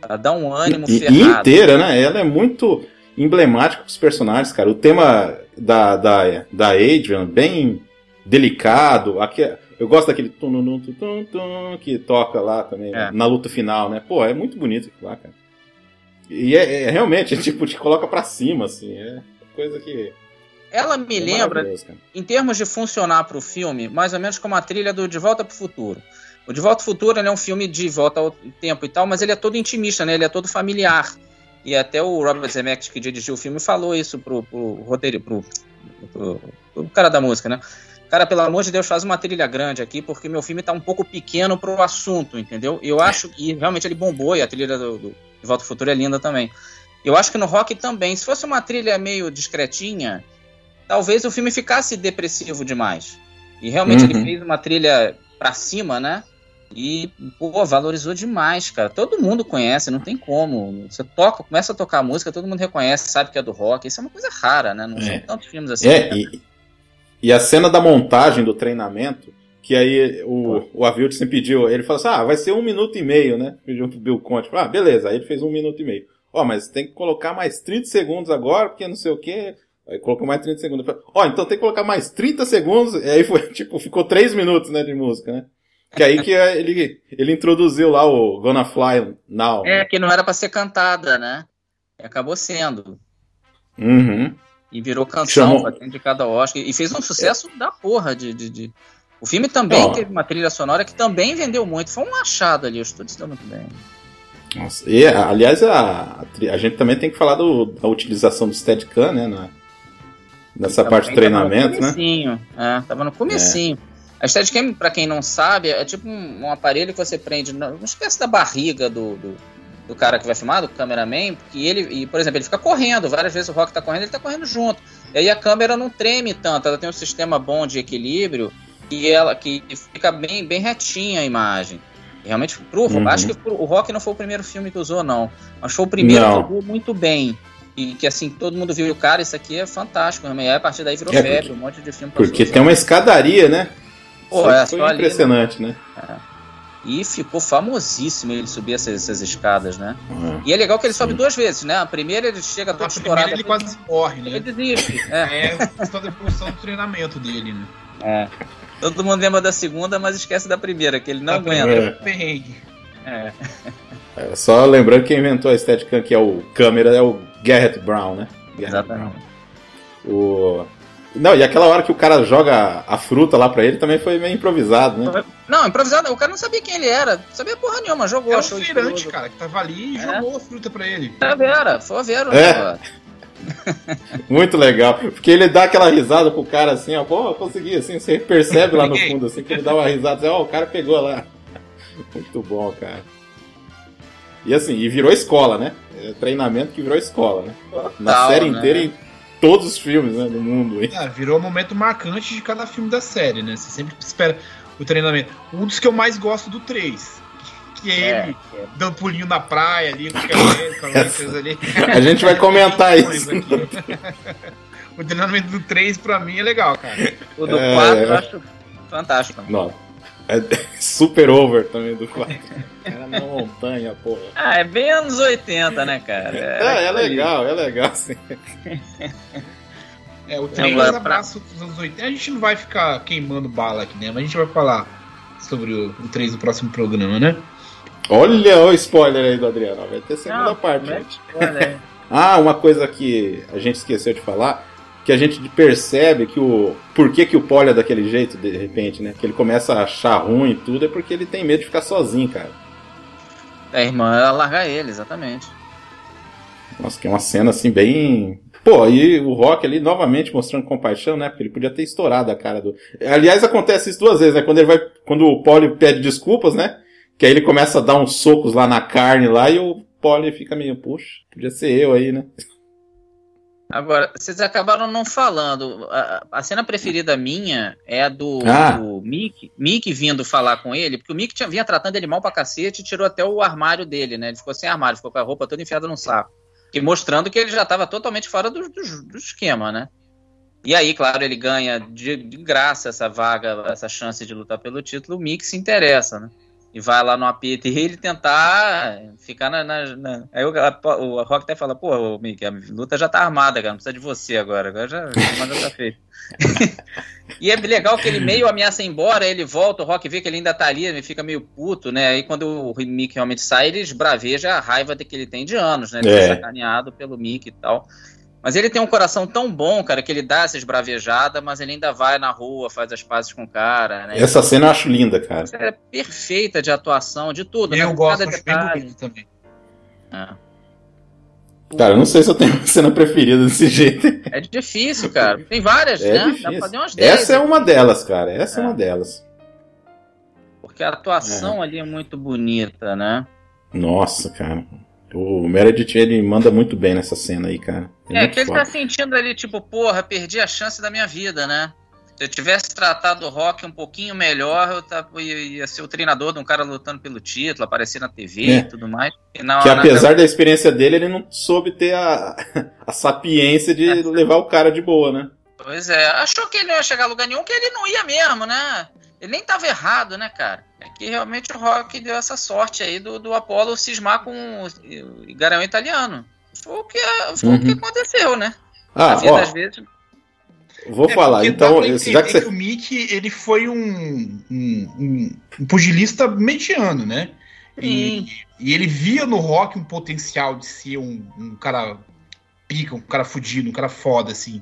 C: ela dá um ânimo
D: E, e
C: ferrado.
D: inteira, né? Ela é muito emblemática pros personagens, cara. O tema da, da, da Adrian, bem delicado. Aqui, eu gosto daquele tum, tum, tum, tum, que toca lá também,
C: É.
D: na luta final, né? Pô, é muito bonito aquilo lá, cara. E é, é realmente, tipo, te coloca pra cima, assim. É coisa que.
C: Ela me
D: é
C: lembra, em termos de funcionar pro filme, mais ou menos como a trilha do De Volta pro Futuro. O De Volta ao Futuro é um filme de volta ao tempo e tal, mas ele é todo intimista, né? Ele é todo familiar. E até o Robert Zemeckis, que dirigiu o filme, falou isso pro, pro roteiro, pro, pro, pro cara da música, né? Cara, pelo amor de Deus, faz uma trilha grande aqui, porque meu filme tá um pouco pequeno pro assunto, entendeu? E eu acho que realmente ele bombou, e a trilha do, do De Volta ao Futuro é linda também. Eu acho que no rock também, se fosse uma trilha meio discretinha, talvez o filme ficasse depressivo demais. E realmente
D: Uhum.
C: ele fez uma trilha pra cima, né? E, pô, valorizou demais, cara. Todo mundo conhece, não tem como. Você toca, começa a tocar a música, todo mundo reconhece, sabe que é do rock. Isso é uma coisa rara, né? Não
D: É.
C: são tantos filmes assim.
D: É, e, e a cena da montagem do treinamento, que aí o, o Avilton pediu, ele falou assim: ah, vai ser um minuto e meio, né? Pediu pro Bill Conte. Ah, beleza, aí ele fez um minuto e meio. Ó, mas tem que colocar mais 30 segundos agora, porque não sei o quê. Aí colocou mais 30 segundos. Ó, então tem que colocar mais 30 segundos. E aí foi, tipo, ficou 3 minutos, né, de música, né? Que aí que é, ele, ele introduziu lá o Gonna Fly Now.
C: É, que não era pra ser cantada, né? E acabou sendo.
D: Uhum.
C: E virou canção,
D: Chamou-
C: de cada Oscar. E fez um sucesso da porra de. de, de- O filme também teve uma trilha sonora que também vendeu muito. Foi um achado ali, o estúdio está muito bem.
D: Nossa, e aliás, a, a gente também tem que falar do- da utilização do Steadicam, né? Na, nessa parte de
C: Também tava
D: treinamento,
C: no
D: né?
C: comecinho, É, tava no comecinho. A Steadicam, pra quem não sabe, é tipo um, um aparelho que você prende, na- uma espécie da barriga do, do, do cara que vai filmar, do cameraman, que ele, e, por exemplo, ele fica correndo, várias vezes o Rock tá correndo, ele tá correndo junto. E aí a câmera não treme tanto, ela tem um sistema bom de equilíbrio e ela que fica bem, bem retinha a imagem. E realmente, pro,
D: Uhum.
C: acho que pro- o Rock não foi o primeiro filme que usou, não. Mas foi o primeiro
D: Não.
C: que usou muito bem. E que assim, todo mundo viu, cara, isso aqui é fantástico. E aí, a partir daí virou
D: É,
C: febre,
D: porque-
C: um monte de filme
D: Porque tem uma escadaria, né?
C: Pô, é,
D: foi
C: só ali,
D: impressionante, né?
C: E ficou famosíssimo ele subir essas, essas escadas, né?
D: Uhum.
C: E é legal que ele
D: Sim.
C: sobe duas vezes, né? A primeira ele chega todo
E: A primeira
C: estourado.
E: ele quase morre,
C: ele
E: né?
C: desiste. É,
E: É questão da evolução do treinamento dele, né?
C: é. Todo mundo lembra da segunda, mas esquece da primeira, que ele não
E: Da
C: aguenta.
E: primeira perrengue.
C: É.
D: É, só lembrando que quem inventou a Steadicam, que é o câmera, é o Garrett Brown, né? Garrett
C: Exatamente.
D: Brown. O... Não, e aquela hora que o cara joga a fruta lá pra ele também foi meio improvisado, né?
C: Não, improvisado, o cara não sabia quem ele era. Não sabia porra nenhuma, jogou,
E: Era um
C: achou
E: feirante, cara, que tava ali e
C: É.
E: jogou a fruta pra ele.
C: Foi a Vera, foi a Vera. o
D: É.
C: negócio.
D: Muito legal. Porque ele dá aquela risada pro cara assim, ó, pô, eu consegui, assim, você percebe lá no fundo, assim, que ele dá uma risada, assim, ó, o cara pegou lá. Muito bom, cara. E assim, e virou escola, né? É treinamento que virou escola, né? Na
C: Total,
D: série
C: né?
D: inteira todos os filmes, né, do mundo. hein?
E: Ah, virou um momento marcante de cada filme da série, né? Você sempre espera o treinamento. Um dos que eu mais gosto do 3. Que é,
C: É,
E: ele dando pulinho na praia ali, com o ali.
D: A gente vai comentar isso.
E: o treinamento do 3 pra mim é legal, cara.
C: O do
D: É.
C: 4 eu acho fantástico.
D: Não. É super over também do 4. Era na montanha, porra.
C: Ah, é bem anos 80, né, cara?
D: É, é legal, é legal, sim.
E: É, o 3
C: Agora,
E: abraço dos anos 80. A gente não vai ficar queimando bala aqui, né? Mas a gente vai falar sobre o, o 3 no próximo programa, né?
D: Olha o spoiler aí do Adriano. Vai ter segunda
C: Não,
D: parte.
C: é
D: né? Ah, uma coisa que a gente esqueceu de falar, que a gente percebe que o por que, que o Polly é daquele jeito de repente, né? Que ele começa a achar ruim e tudo é porque ele tem medo de ficar sozinho, cara.
C: É, a irmã ela larga ele, exatamente.
D: Nossa, que é uma cena assim bem. Pô, e o Rock ali novamente mostrando compaixão, né? Porque ele podia ter estourado a cara do. Aliás, acontece isso duas vezes, né? Quando ele vai. Quando o Polly pede desculpas, né? Que aí ele começa a dar uns socos lá na carne lá e o Polly fica meio, puxa, podia ser eu aí, né?
C: Agora, vocês acabaram não falando. A, a cena preferida minha é a do,
D: Ah.
C: do Mick, Mick vindo falar com ele, porque o Mick tinha, vinha tratando ele mal pra cacete e tirou até o armário dele, né? Ele ficou sem armário, ficou com a roupa toda enfiada num saco. E mostrando que ele já estava totalmente fora do, do, do esquema, né? E aí, claro, ele ganha de, de graça essa vaga, essa chance de lutar pelo título. O Mick se interessa, né? E vai lá no AP dele tentar ficar na. na- na- Aí o, a- o Rock até fala: pô, ô, Mick, a luta já tá armada, cara, não precisa de você agora. Agora já, já tá feito. e é legal que ele meio ameaça ir embora, ele volta, o Rock vê que ele ainda tá ali, ele fica meio puto, né? Aí quando o Mick realmente sai, ele esbraveja a raiva que ele tem de anos, né? Ele
D: É.
C: foi sacaneado pelo Mick e tal. Mas ele tem um coração tão bom, cara, que ele dá essa esbravejada, mas ele ainda vai na rua, faz as pazes com o cara, né?
D: Essa cena eu acho linda, cara.
C: Essa é perfeita de atuação, de tudo, né?
E: Eu
C: Com
E: gosto,
C: cada
E: acho bem bonito também.
C: É.
D: Cara, eu não sei se eu tenho uma cena preferida desse jeito.
C: É difícil, cara. Tem várias,
D: É
C: né? Dá pra
D: difícil.
C: fazer umas 10.
D: Essa é uma delas, cara. Essa é,
C: É.
D: uma delas.
C: Porque a atuação ali é muito bonita, né?
D: Nossa, cara. O Meredith, ele manda muito bem nessa cena aí, cara. É,
C: É, que ele
D: foda.
C: tá sentindo ali, tipo, porra, perdi a chance da minha vida, né? Se eu tivesse tratado o Rock um pouquinho melhor, eu tava, ia, ser o treinador de um cara lutando pelo título, aparecer na TV
D: É.
C: e tudo mais. E na,
D: Que
C: na-
D: apesar da experiência dele, ele não soube ter a, a sapiência de levar o cara de boa, né?
C: Pois é, achou que ele não ia chegar a lugar nenhum, que ele não ia mesmo, né? Ele nem tava errado, né, cara? É que realmente o Rock deu essa sorte aí do, do Apollo cismar com o, o garanhão italiano. Foi o que, foi o que
D: Uhum.
C: aconteceu, né?
D: Ah, ó,
C: às vezes.
D: vou
E: É,
D: falar. Então, já que você.
E: o Mickey, ele foi um, um, um- um pugilista mediano, né? E, e ele via no Rock um potencial de ser um, um cara pica, um cara fudido, um cara foda, assim.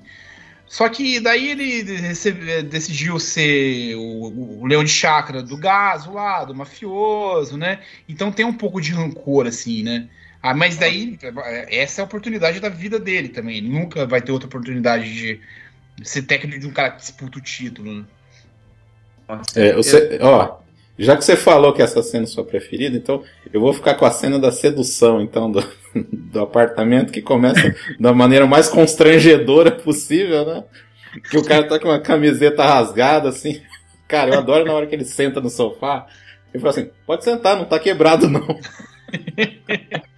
E: Só que daí ele recebe- decidiu ser o, o leão de chácara do gaso lá, do mafioso, né? Então tem um pouco de rancor, assim, né? Ah, mas daí, essa é a oportunidade da vida dele também. Ele nunca vai ter outra oportunidade de ser técnico de um cara que disputa o título, né?
D: É, você, ó, já que você falou que essa cena é sua preferida, então eu vou ficar com a cena da sedução, então, do, do apartamento, que começa da maneira mais constrangedora possível, né? Que o cara tá com uma camiseta rasgada, assim. Cara, eu adoro na hora que ele senta no sofá. Ele fala assim, pode sentar, não tá quebrado não.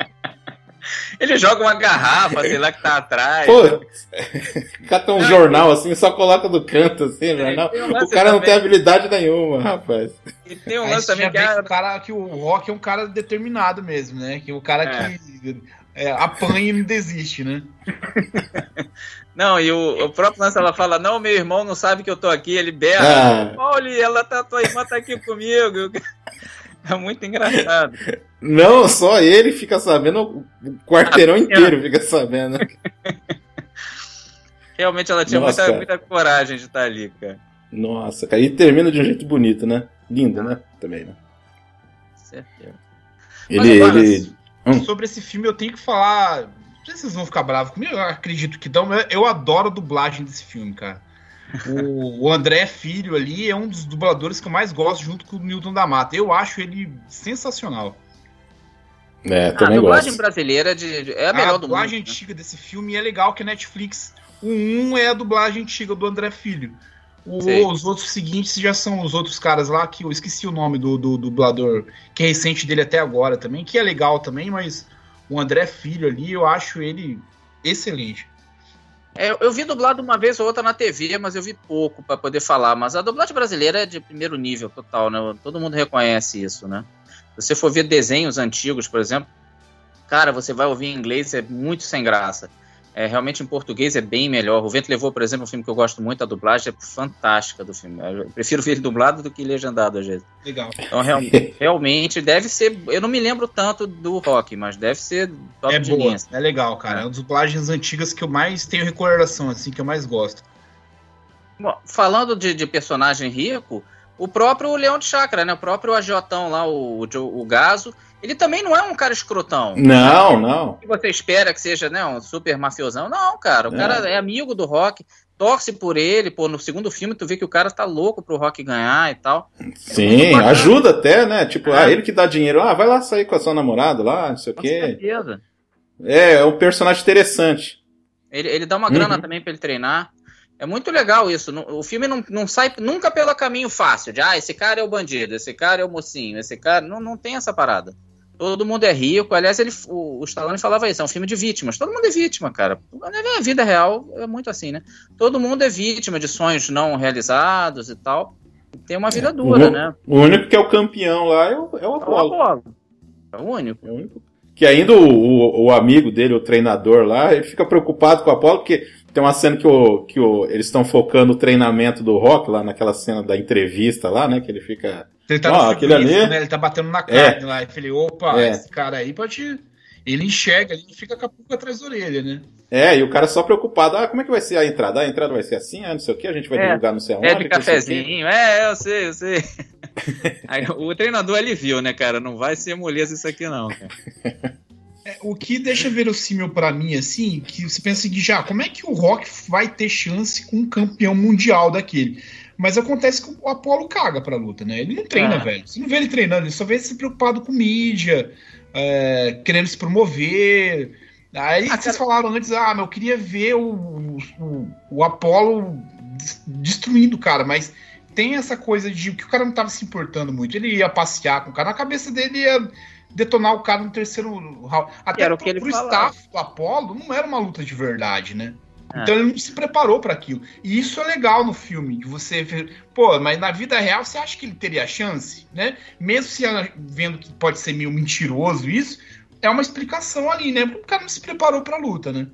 C: Ele joga uma garrafa, sei lá, que tá atrás.
D: Pô, o cara tem um jornal assim, só coloca do canto assim, o jornal.
C: um
D: O cara não tem
C: também.
D: habilidade nenhuma, rapaz.
C: E tem um lance também que
E: vê
C: a-
E: que o, cara, que o Rock é um cara determinado mesmo, né? Que o cara
C: É.
E: que é, apanha e não desiste, né?
C: Não, e o, o próprio lance ela fala: Não, meu irmão não sabe que eu tô aqui. Ele berra.
D: Ah,
C: Olha, ela tá, tua irmã tá aqui comigo. É muito engraçado.
D: não, só ele fica sabendo, o quarteirão inteiro fica sabendo.
C: Realmente ela tinha
D: Nossa,
C: muita, muita coragem de estar ali, cara.
D: Nossa, cara, e termina de um jeito bonito, né? Lindo, né? Também, né?
C: Certeza.
D: Ele,
C: agora,
D: ele... Hum.
E: Sobre esse filme eu tenho que falar. Não sei se vocês vão ficar bravos comigo, eu acredito que dão, mas eu adoro a dublagem desse filme, cara. O, o André Filho ali é um dos dubladores que eu mais gosto, junto com o Newton da Mata. Eu acho ele sensacional.
D: É,
C: a
D: também
C: dublagem
D: gosto.
C: brasileira de, de- é a melhor
E: a
C: do mundo.
E: dublagem
C: né?
E: antiga desse filme é legal que a Netflix. O 1 é a dublagem antiga do André Filho. O- os outros seguintes já são os outros caras lá que eu esqueci o nome do, do dublador, que é recente dele até agora também, que é legal também, mas o André Filho ali, eu acho ele excelente.
C: É, eu- vi dublado uma vez ou outra na TV, mas eu vi pouco pra poder falar. Mas a dublagem brasileira é de primeiro nível total, né? Todo mundo reconhece isso, né? Se você for ver desenhos antigos, por exemplo, cara, você vai ouvir em inglês, é muito sem graça. É, realmente em português é bem melhor. O Vento Levou, por exemplo, um filme que eu gosto muito, a dublagem é fantástica do filme. Eu prefiro ver ele dublado do que legendado, às vezes.
E: Legal.
C: Então, real- realmente, deve ser. Eu não me lembro tanto do rock, mas deve ser top
E: é
C: de
E: boa,
C: linha.
E: é legal, cara. É uma das dublagens antigas que eu mais tenho recordação, assim, que eu mais gosto.
C: Bom, falando de, de personagem rico, o próprio Leão de Chakra, né? O próprio agiotão lá, o, o, o Gaso, ele também não é um cara escrotão.
D: Não, não.
C: Que você espera que seja, né, um super mafiosão. Não, cara, o
D: É.
C: cara é amigo do Rock, torce por ele, pô, no segundo filme tu vê que o cara tá louco pro Rock ganhar e tal.
D: Sim,
C: bacana.
D: ajuda até, né? Tipo,
C: É.
D: ah, ele que dá dinheiro. Ah, vai lá sair com a sua namorada lá, não sei o
C: Com
D: quê.
C: certeza.
D: É, é um personagem interessante.
C: Ele, ele dá uma grana
D: Uhum.
C: também pra ele treinar. É muito legal isso. O filme não, não sai nunca pelo caminho fácil, de ah, esse cara é o bandido, esse cara é o mocinho, esse cara. Não, não tem essa parada. Todo mundo é rico. Aliás, ele, o, o Stallone falava isso, é um filme de vítimas. Todo mundo é vítima, cara. Na vida real é muito assim, né? Todo mundo é vítima de sonhos não realizados e tal. Tem uma vida dura,
D: o,
C: né?
D: o único que é o campeão lá é o, é o
C: É o. Apolo. É o único.
D: É o único. Que ainda o, o, o amigo dele, o treinador lá, ele fica preocupado com o Apollo, porque tem uma cena que, o, que o, eles estão focando o treinamento do Rock lá naquela cena da entrevista lá, né? Que ele fica.
E: Ele tá
D: aquele ali-
E: né? Ele tá batendo na carne lá. Eu falei, opa,
D: É.
E: esse cara aí pode. Ele enxerga, ele fica com a pulga atrás da orelha, né?
D: É, e o cara só preocupado, ah, como é que vai ser a entrada? Ah, a entrada vai ser assim, ah, não sei o que, a gente vai
C: É.
D: divulgar não sei aonde.
C: É de cafezinho, é, eu sei, eu sei. Aí, o treinador ele viu, né, cara? Não vai ser moleza isso aqui, não, cara.
E: É, o que deixa verossímil pra mim, assim, que você pensa que já, como é que o Rock vai ter chance com um campeão mundial daquele? Mas acontece que o Apollo caga pra luta, né? Ele não treina,
C: É.
E: velho. Você não vê ele treinando, ele só vê ele se preocupado com mídia, é, querendo se promover. Aí
C: Ah,
E: vocês
C: cara-
E: falaram antes, ah, mas eu queria ver o, o, o Apollo des- destruindo o cara, mas tem essa coisa de que o cara não tava se importando muito. Ele ia passear com o cara, na cabeça dele ia detonar o cara no terceiro round. Até
C: Era o
E: pro,
C: que ele
E: pro
C: falava.
E: staff do Apollo não era uma luta de verdade, né?
C: É.
E: Então ele não se preparou para aquilo. E isso é legal no filme, de você ver, pô, mas na vida real você acha que ele teria chance, né? Mesmo se vendo que pode ser meio mentiroso isso, é uma explicação ali, né? Porque o cara não se preparou pra luta, né?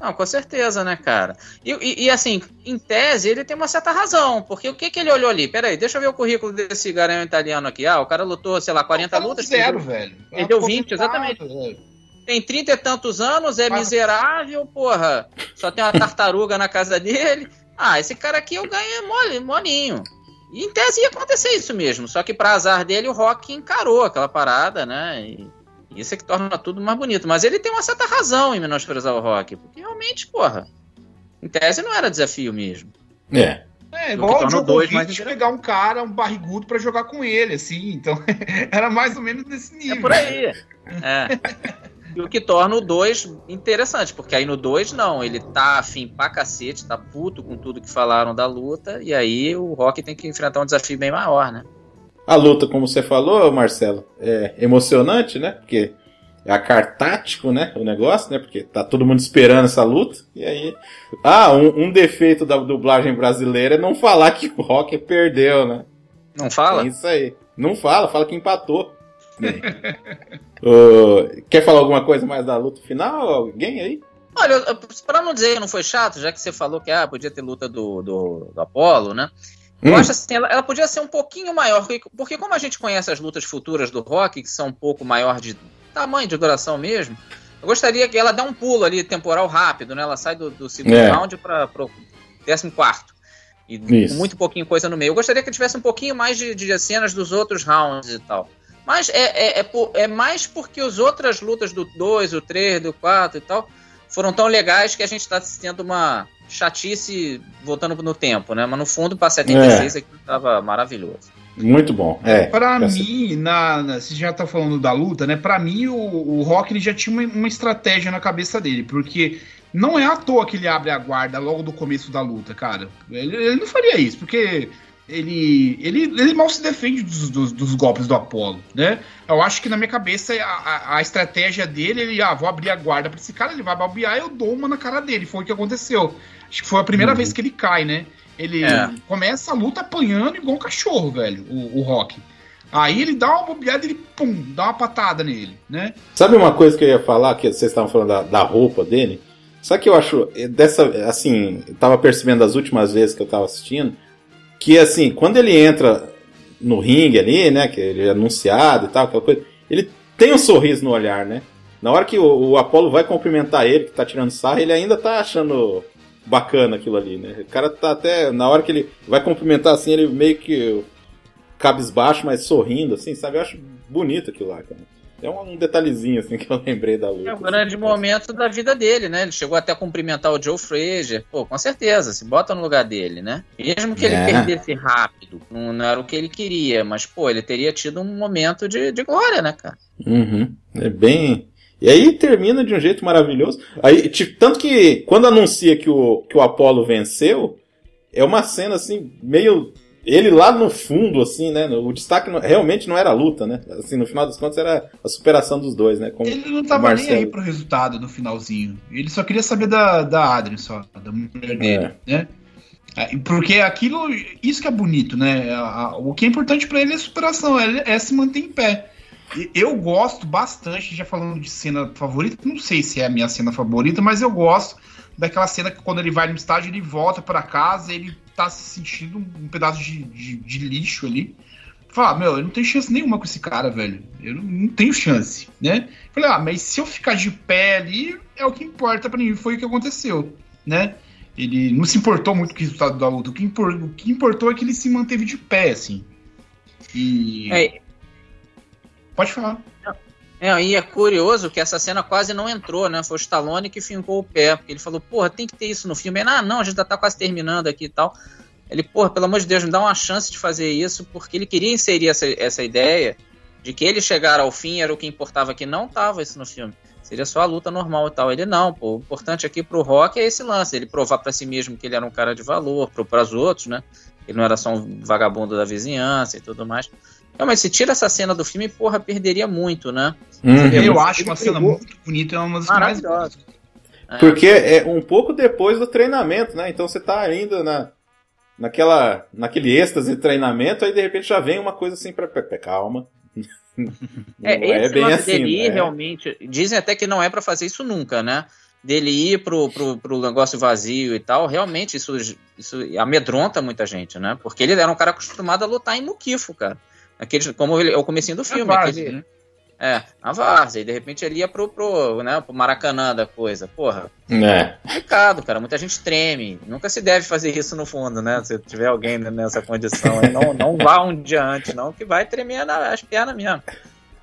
C: Não, com certeza, né, cara? E, e- e, assim, em tese, ele tem uma certa razão. Porque o que, que ele olhou ali? Peraí, deixa eu ver o currículo desse garanhão italiano aqui. Ah, o cara lutou, sei lá, 40
E: O cara
C: lutas.
E: zero,
C: perdeu-
E: velho.
C: Ele deu
E: Ficou
C: 20, exatamente.
E: é.
C: Tem 30 e tantos anos, é
E: Mas-
C: miserável, porra. Só tem uma tartaruga na casa dele. Ah, esse cara aqui eu ganho mole, molinho. E em tese ia acontecer isso mesmo. Só que pra azar dele, o Rock encarou aquela parada, né? E isso é que torna tudo mais bonito. Mas ele tem uma certa razão em menosprezar o Rock. Porque realmente, porra, em tese não era desafio mesmo.
D: É.
E: É, igual o Djokovic
C: interessante.
E: pegar um cara, um barrigudo pra jogar com ele, assim. Então, era mais ou menos nesse nível.
C: É por aí. É. E o que torna o 2 interessante, porque aí no 2 não, ele tá afim pra cacete, tá puto com tudo que falaram da luta, e aí o Rock tem que enfrentar um desafio bem maior, né?
D: A luta, como você falou, Marcelo, é emocionante, né? Porque é a cartático, né? O negócio, né? Porque tá todo mundo esperando essa luta. E aí. Ah, um, um defeito da dublagem brasileira é não falar que o Rock perdeu, né?
C: Não fala?
D: É isso aí. Não fala, fala que empatou. Ô, quer falar alguma coisa mais da luta final? Alguém aí?
C: Olha, pra não dizer que não foi chato, já que você falou que ah, podia ter luta do, do, do Apollo, né? Eu
D: Hum.
C: acho assim, ela, ela podia ser um pouquinho maior, porque, como a gente conhece as lutas futuras do Rock, que são um pouco maior de tamanho, de duração mesmo, eu gostaria que ela dê um pulo ali temporal rápido, né? Ela sai do, do segundo
D: É.
C: round para o décimo quarto. E
D: Isso.
C: com muito pouquinho coisa no meio. Eu gostaria que tivesse um pouquinho mais de, de cenas dos outros rounds e tal. Mas é, é, é, por- é mais porque as outras lutas do 2, do 3, do 4 e tal foram tão legais que a gente tá tendo uma chatice voltando no tempo, né? Mas no fundo, pra 76 aquilo tava maravilhoso.
D: Muito bom. É.
E: Pra mim, na, na, você já tá falando da luta, né? Pra mim, o, o Rock ele já tinha uma, uma estratégia na cabeça dele, porque não é à toa que ele abre a guarda logo do começo da luta, cara. Ele, ele não faria isso, porque ele, ele, ele mal se defende dos, dos, dos, golpes do Apollo, né? Eu acho que na minha cabeça a, a, a, estratégia dele, ele, ah, vou abrir a guarda pra esse cara, ele vai balbear e eu dou uma na cara dele. Foi o que aconteceu. Acho que foi a primeira uhum. vez que ele cai, né? Ele é. começa a luta apanhando igual um cachorro, velho, o, o Rock. Aí ele dá uma bobeada e ele, pum, dá uma patada nele, né?
D: Sabe uma coisa que eu ia falar, que vocês estavam falando da, da roupa dele? Só que eu acho, dessa, assim, eu tava percebendo das últimas vezes que eu tava assistindo, que assim, quando ele entra no ringue ali, né, que ele é anunciado e tal, aquela coisa, ele tem um sorriso no olhar, né? Na hora que o, o Apollo vai cumprimentar ele, que tá tirando sarro, ele ainda tá achando bacana aquilo ali, né? O cara tá até, na hora que ele vai cumprimentar assim, ele meio que cabisbaixo, mas sorrindo, assim, sabe? Eu acho bonito aquilo lá, cara. É um detalhezinho assim que eu lembrei da luta.
C: É um grande assim, momento da vida dele, né? Ele chegou até a cumprimentar o Joe Frazier. Pô, com certeza, se bota no lugar dele, né? Mesmo que é. ele perdesse rápido, não, não, era o que ele queria, mas, pô, ele teria tido um momento de, de glória, né, cara?
D: Uhum. É bem. E aí termina de um jeito maravilhoso. Aí, tipo, tanto que quando anuncia que o, que o Apollo venceu, é uma cena assim, meio ele lá no fundo, assim, né? O destaque não, realmente não era a luta, né? Assim, no final das contas era a superação dos dois, né?
E: ele não tava nem aí pro resultado no finalzinho. Ele só queria saber da, da Adrien, só, da mulher dele, é. né? É, porque aquilo, isso que é bonito, né? O que é importante para ele é a superação, é, é se manter em pé. Eu gosto bastante, já falando de cena favorita, não sei se é a minha cena favorita, mas eu gosto daquela cena que quando ele vai no estádio, ele volta para casa, ele tá se sentindo um pedaço de, de, de lixo ali. Fala, meu, eu não tenho chance nenhuma com esse cara, velho. Eu não, não, tenho chance, né? Falei, ah, mas se eu ficar de pé ali, é o que importa para mim. Foi o que aconteceu, né? Ele não se importou muito com o resultado da luta. O que, impor, o que importou é que ele se manteve de pé, assim. E. É. Pode falar.
C: É, e é curioso que essa cena quase não entrou, né? Foi o Stallone que fincou o pé, porque ele falou, porra, tem que ter isso no filme. Ele, ah, não, a gente tá quase terminando aqui e tal. Ele, porra, pelo amor de Deus, me dá uma chance de fazer isso, porque ele queria inserir essa, essa ideia de que ele chegar ao fim era o que importava, que não tava isso no filme. Seria só a luta normal e tal. Ele, não, pô, o importante aqui pro Rock é esse lance, ele provar para si mesmo que ele era um cara de valor, para os outros, né? Ele não era só um vagabundo da vizinhança e tudo mais. Não, mas se tira essa cena do filme, porra, perderia muito, né?
E: Uhum. Eu acho uma cena muito bonita, é uma das mais
D: é. Porque é um pouco depois do treinamento, né? Então você tá ainda na, naquela, naquele êxtase de treinamento, aí de repente já vem uma coisa assim pra. calma.
C: é, é bem assim. Dele né? realmente. Dizem até que não é para fazer isso nunca, né? Dele ir pro, pro, pro negócio vazio e tal, realmente isso, isso amedronta muita gente, né? Porque ele era um cara acostumado a lutar em muquifo, cara. Aquele, como ele, é o comecinho do filme. Várzea, aquele, né? É, a várzea. E de repente ele ia pro, pro, né, pro Maracanã da coisa. Porra.
D: É.
C: Complicado, cara. Muita gente treme. Nunca se deve fazer isso no fundo, né? Se tiver alguém nessa condição não, não vá um dia antes, não, que vai tremer as pernas mesmo.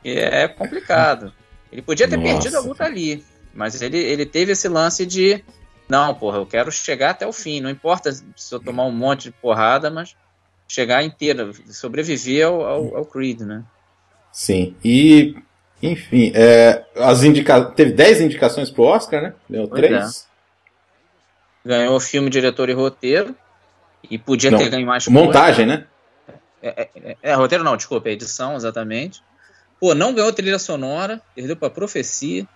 C: E é complicado. Ele podia ter Nossa. perdido a luta ali. Mas ele, ele teve esse lance de. Não, porra, eu quero chegar até o fim. Não importa se eu tomar um monte de porrada, mas chegar inteira, sobreviver ao, ao, ao Creed, né?
D: Sim. E, enfim, é, as indica... teve 10 indicações pro Oscar, né? Ganhou 3.
C: É. Ganhou filme, diretor e roteiro. E podia não, ter ganho mais
D: Montagem, coisa. né?
C: É, é, é, é, roteiro não, desculpa, é edição, exatamente. Pô, não ganhou trilha sonora, perdeu pra profecia.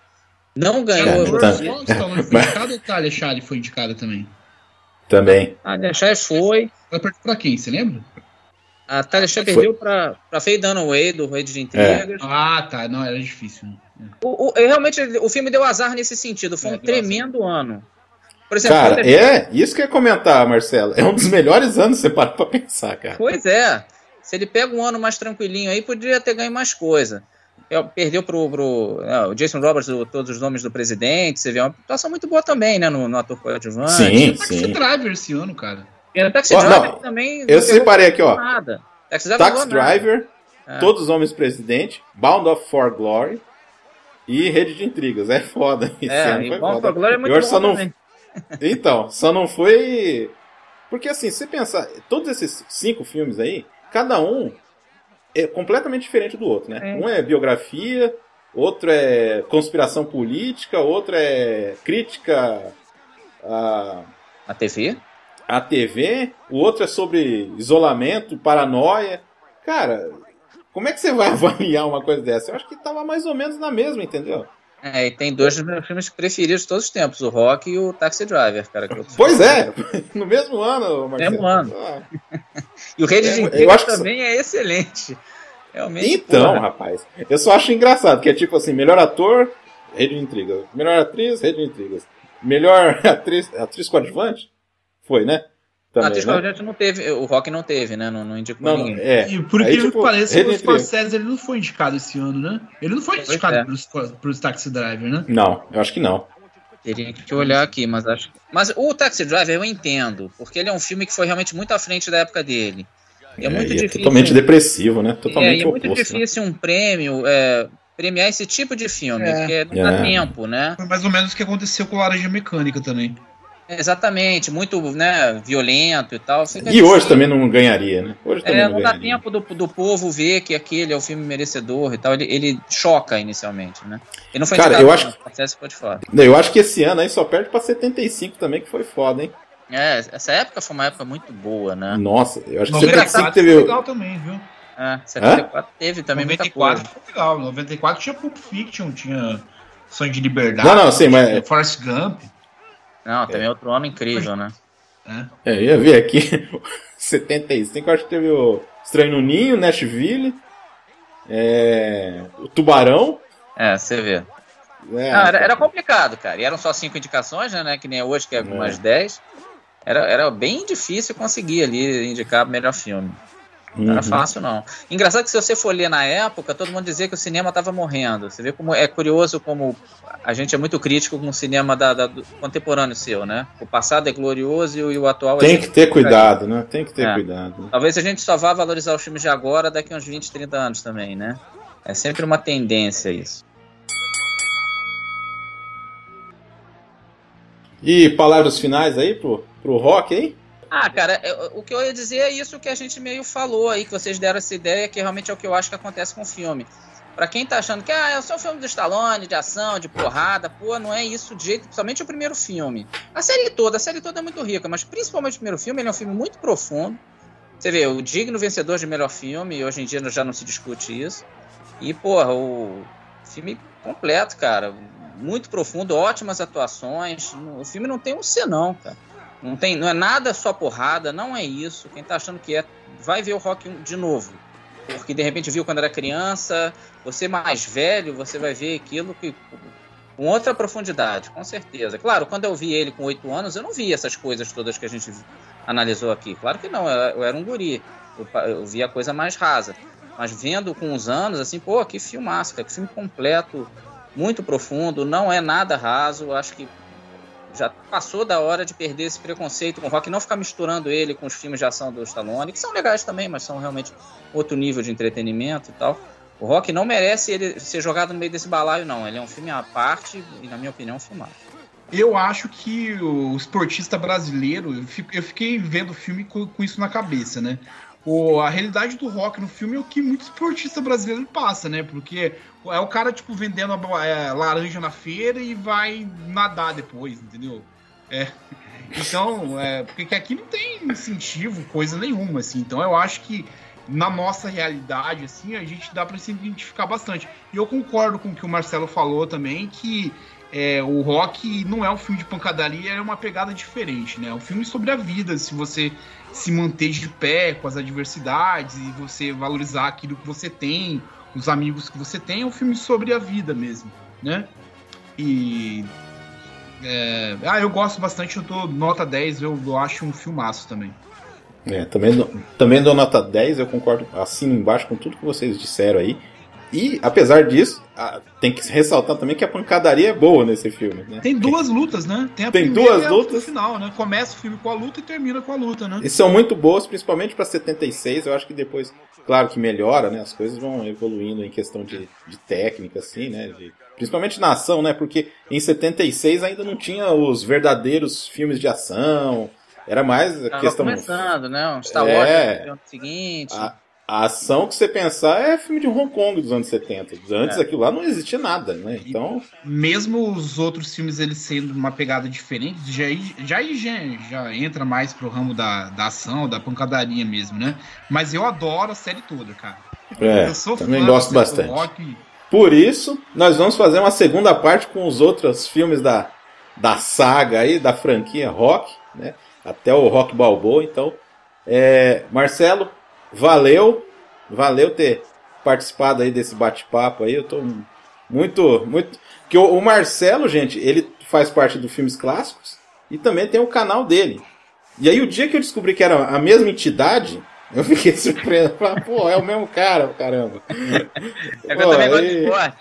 C: Não ganhou. É,
E: tá. Foi indicado ou Talia Charlie foi indicada também?
D: Também.
C: Talia Charlie foi.
E: Ela perdeu pra quem, você lembra?
C: A Shire perdeu pra, pra Faye Dunaway, do Rede de Intrigas.
E: É. Ah, tá. Não, era difícil.
C: Né? O, o, realmente, o filme deu azar nesse sentido. Foi é, um tremendo azar. ano.
D: Por exemplo, cara, é isso que eu ia comentar, Marcelo. É um dos melhores anos, você para pra pensar, cara.
C: Pois é. Se ele pega um ano mais tranquilinho aí, poderia ter ganho mais coisa. É, perdeu pro, pro é, o Jason Roberts o, todos os nomes do presidente. Você vê uma situação muito boa também, né? No, no ator coadjuvante.
D: Sim, sim.
E: Driver esse ano, cara.
C: E no Taxi oh, Driver não, também.
D: Eu separei aqui, ó. Nada. Taxi Driver, Taxi Driver é. Todos os Homens Presidente, Bound of For Glory e Rede de Intrigas. É foda.
C: Esse é, ano foi Bound for Glory é muito bom
D: só não... Então, só não foi. Porque assim, você pensar, todos esses cinco filmes aí, cada um é completamente diferente do outro, né?
C: É.
D: Um é biografia, outro é conspiração política, outro é crítica à,
C: A TV?
D: à TV, o outro é sobre isolamento, paranoia. Cara, como é que você vai avaliar uma coisa dessa? Eu acho que tava mais ou menos na mesma, entendeu?
C: É, e tem dois dos meus filmes preferidos de todos os tempos, o Rock e o Taxi Driver, cara.
D: Pois é, no mesmo ano, Marcelo.
C: Mesmo ano.
D: Ah,
C: E o Rede
D: É,
C: de Intrigas
D: acho que
C: também é excelente. Realmente.
D: Então, rapaz, eu só acho engraçado, que é tipo assim, melhor ator, Rede de Intrigas. Melhor atriz, Rede de Intrigas. Melhor atriz, atriz coadjuvante? Foi, né?
C: A
D: Também,
C: atriz
D: né?
C: não teve, o Rock não teve, né? Não, não indicou
D: Não, não,
C: ninguém.
D: é.
E: E por incrível
D: tipo,
E: que pareça, o. Scorsese ele não foi indicado esse ano, né? Ele não foi
C: Pois
E: indicado
C: é.
E: pros Taxi Driver, né?
D: Não, eu acho que não.
C: Teria que olhar aqui, mas acho. Mas o Taxi Driver eu entendo, porque ele é um filme que foi realmente muito à frente da época dele. E é, muito
D: e
C: difícil.
D: totalmente depressivo, né?
C: É,
D: Totalmente
C: e é muito
D: oposto. né?
C: difícil um prêmio é, premiar esse tipo de filme,
E: É.
C: porque não dá
D: É.
C: tempo, né?
E: Foi mais ou menos o que aconteceu com Laranja Mecânica também.
C: Exatamente, muito né, violento e tal. Fica
D: E hoje também não ganharia, né? Hoje também
C: É,
D: não
C: não dá
D: ganharia.
C: tempo do, do povo ver que aquele é o filme merecedor e tal. Ele, ele choca inicialmente, né? Ele não foi
D: Cara, eu acho
C: não.
D: Eu acho que esse ano aí só perde pra 75 também, que foi foda, hein?
C: É, essa época foi uma época muito boa, né?
D: Nossa, eu acho que 75
E: 94 foi
D: teve.
E: legal também, viu?
C: É, 74 teve também
E: 94
C: muita coisa.
E: foi legal. 94 tinha Pulp Fiction, tinha Sonho de Liberdade.
D: Não, não, sim, mas-
E: Forrest Gump.
C: Não, também é outro homem incrível, né?
E: né?
D: É, eu ia ver aqui. 75, eu acho que teve o Estranho no Ninho, Nashville. É, o Tubarão.
C: É, você vê.
D: né?
C: Não, era, era complicado, cara. E eram só cinco indicações, né? Que nem hoje, que é umas 10. Era, era bem difícil conseguir ali indicar o melhor filme. Não era
D: Uhum.
C: fácil, não. Engraçado que se você for ler na época, todo mundo dizia que o cinema estava morrendo. Você vê como é curioso como a gente é muito crítico com o cinema da, da- contemporâneo seu, né? O passado é glorioso e o, e o atual é
D: Tem que ter cuidado, né? Tem que ter
C: É.
D: cuidado.
C: Talvez a gente só vá valorizar os filmes de agora daqui a uns 20, 30 anos também, né? É sempre uma tendência isso.
D: E palavras finais aí pro, pro rock aí?
C: Ah, cara, o que eu ia dizer é isso que a gente meio falou aí, que vocês deram essa ideia, que realmente é o que eu acho que acontece com o filme. Pra quem tá achando que ah, é só um filme do Stallone, de ação, de porrada, pô, não é isso de jeito, principalmente o primeiro filme. A série toda, a série toda é muito rica, mas principalmente o primeiro filme, ele é um filme muito profundo. Você vê, o digno vencedor de melhor filme, hoje em dia já não se discute isso. E, porra, o filme completo, cara. Muito profundo, ótimas atuações. O filme não tem um senão, cara. Não, tem, não é nada só porrada, não é isso. Quem tá achando que é, vai ver o Rock 1 de novo. Porque de repente viu quando era criança, você mais velho, você vai ver aquilo que, com outra profundidade, com certeza. Claro, quando eu vi ele com 8 anos, eu não vi essas coisas todas que a gente analisou aqui. Claro que não, eu, era um guri. Eu, eu vi a coisa mais rasa. Mas vendo com os anos, assim, pô, que filmaço, que filme completo, muito profundo, não é nada raso. Acho que já passou da hora de perder esse preconceito com o rock, não ficar misturando ele com os filmes de ação do Stallone, que são legais também, mas são realmente outro nível de entretenimento e tal. O rock não merece ele ser jogado no meio desse balaio, não. Ele é um filme à parte e, na minha opinião, filmado.
E: Eu acho que o esportista brasileiro, eu fiquei vendo o filme com isso na cabeça, né? O, a realidade do rock no filme é o que muito esportista brasileiro passa, né? Porque é o cara, tipo, vendendo é, laranja na feira e vai nadar depois, entendeu? É. Então, é, porque aqui não tem incentivo, coisa nenhuma, assim. Então eu acho que na nossa realidade, assim, a gente dá pra se identificar bastante. E eu concordo com o que o Marcelo falou também, que é, o rock não é um filme de pancadaria, é uma pegada diferente, né? É um filme sobre a vida, se você se manter de pé com as adversidades e você valorizar aquilo que você tem, os amigos que você tem, é um filme sobre a vida mesmo, né? E. é, ah, eu gosto bastante, eu dou nota 10, eu, eu acho um filmaço também.
D: É, também, também dou nota 10, eu concordo assim embaixo com tudo que vocês disseram aí. E, apesar disso, a- tem que ressaltar também que a pancadaria é boa nesse filme, né?
E: Tem duas lutas, né? Tem, a
D: Tem duas
E: e a
D: lutas.
E: final, né? Começa o filme com a luta e termina com a luta, né?
D: E são muito boas, principalmente para 76. Eu acho que depois, claro que melhora, né? As coisas vão evoluindo em questão de, de técnica, assim, né? de- principalmente na ação, né? Porque em 76 ainda não tinha os verdadeiros filmes de ação. Era mais a
C: Tava
D: questão.
C: começando, né? Um Star Wars
D: É.
C: no ano seguinte.
D: A, a ação que você pensar é filme de Hong Kong dos anos 70. Antes
C: É.
D: aquilo lá não existia nada, né? Então,
E: Mesmo os outros filmes eles sendo uma pegada diferente, já, já, já, já entra mais pro ramo da, da ação, da pancadaria mesmo, né? Mas eu adoro a série toda, cara.
D: é,
E: eu sou
D: também
E: fã
D: gosto bastante.
E: Rock.
D: Por isso, nós vamos fazer uma segunda parte com os outros filmes da, da saga aí, da franquia Rock, né? Até o Rock Balboa. Então, é, Marcelo, valeu, valeu ter participado aí desse bate-papo aí. Eu tô muito, muito. Que o, o Marcelo, gente, ele faz parte do Filmes Clássicos e também tem o canal dele. E aí, o dia que eu descobri que era a mesma entidade, eu fiquei surpreso. Falei, Pô, é o mesmo cara, caramba.
C: É que eu também gosto de esporte.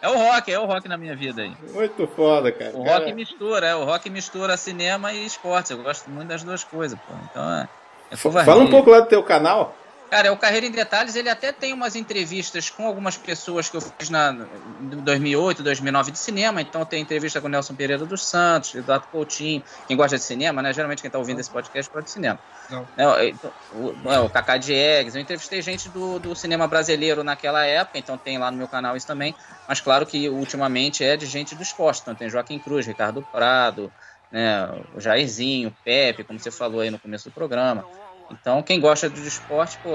C: É o rock, é o rock na minha vida aí.
D: Muito foda, cara.
C: O
D: Cara,
C: rock mistura, é, o rock mistura cinema e esporte. Eu gosto muito das duas coisas, pô. Então é. é.
D: Fala um pouco lá do teu canal.
C: Cara, o Carreira em Detalhes, ele até tem umas entrevistas com algumas pessoas que eu fiz na em 2008, 2009 de cinema. Então tem entrevista com o Nelson Pereira dos Santos, Eduardo Coutinho. Quem gosta de cinema, né? Geralmente quem tá ouvindo esse podcast gosta de cinema.
E: Não.
C: Né, então, o, é, o Kaká Diegues. Eu entrevistei gente do, do cinema brasileiro naquela época, então tem lá no meu canal isso também. Mas claro que ultimamente é de gente do esporte. Então tem Joaquim Cruz, Ricardo Prado, né, o Jairzinho, o Pepe, como você falou aí no começo do programa. Então, quem gosta de esporte, pô,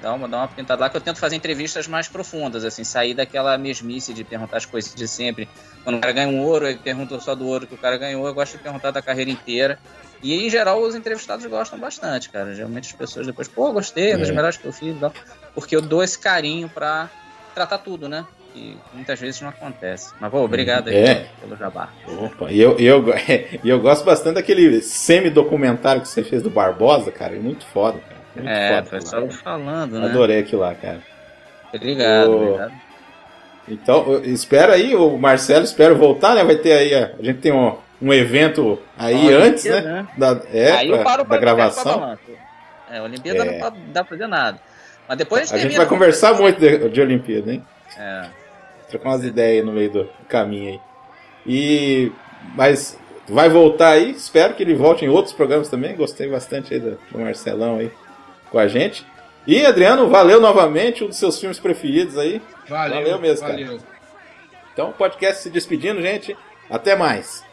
C: dá uma, dá uma pintada lá que eu tento fazer entrevistas mais profundas, assim, sair daquela mesmice de perguntar as coisas de sempre. Quando o cara ganha um ouro, ele pergunta só do ouro que o cara ganhou, eu gosto de perguntar da carreira inteira. E em geral os entrevistados gostam bastante, cara. Geralmente as pessoas depois, pô, gostei, é dos
D: É.
C: melhores que eu fiz e tal. Porque eu dou esse carinho pra tratar tudo, né? E muitas vezes não acontece. Mas, pô, obrigado aí
D: É.
C: pelo, jabá.
D: Opa, e eu, eu, e eu gosto bastante daquele semi-documentário que você fez do Barbosa, cara. É muito foda, cara. Muito
C: É,
D: foda.
C: foi só
D: lá.
C: eu falando, né?
D: Adorei aquilo lá, cara.
C: Obrigado,
D: Ô,
C: obrigado.
D: Então, eu- espera aí, o Marcelo, espero voltar, né? Vai ter aí, a, a gente tem um, um evento aí
C: Uma
D: antes, né?
C: Olimpíada,
D: Da, é,
C: Aí eu
D: pra-
C: paro
D: da gravação.
C: É, Olimpíada
D: É.
C: não dá pra fazer nada. Mas depois a gente
D: A gente vai conversar muito de, de Olimpíada, hein?
C: É.
D: Trocar umas ideias no meio do caminho aí. E. Mas vai voltar aí, espero que ele volte em outros programas também. Gostei bastante aí do, do Marcelão aí com a gente. E Adriano, valeu novamente, um dos seus filmes preferidos aí.
E: Valeu,
D: Valeu mesmo, cara.
E: valeu.
D: Então, podcast se despedindo, gente. Até mais.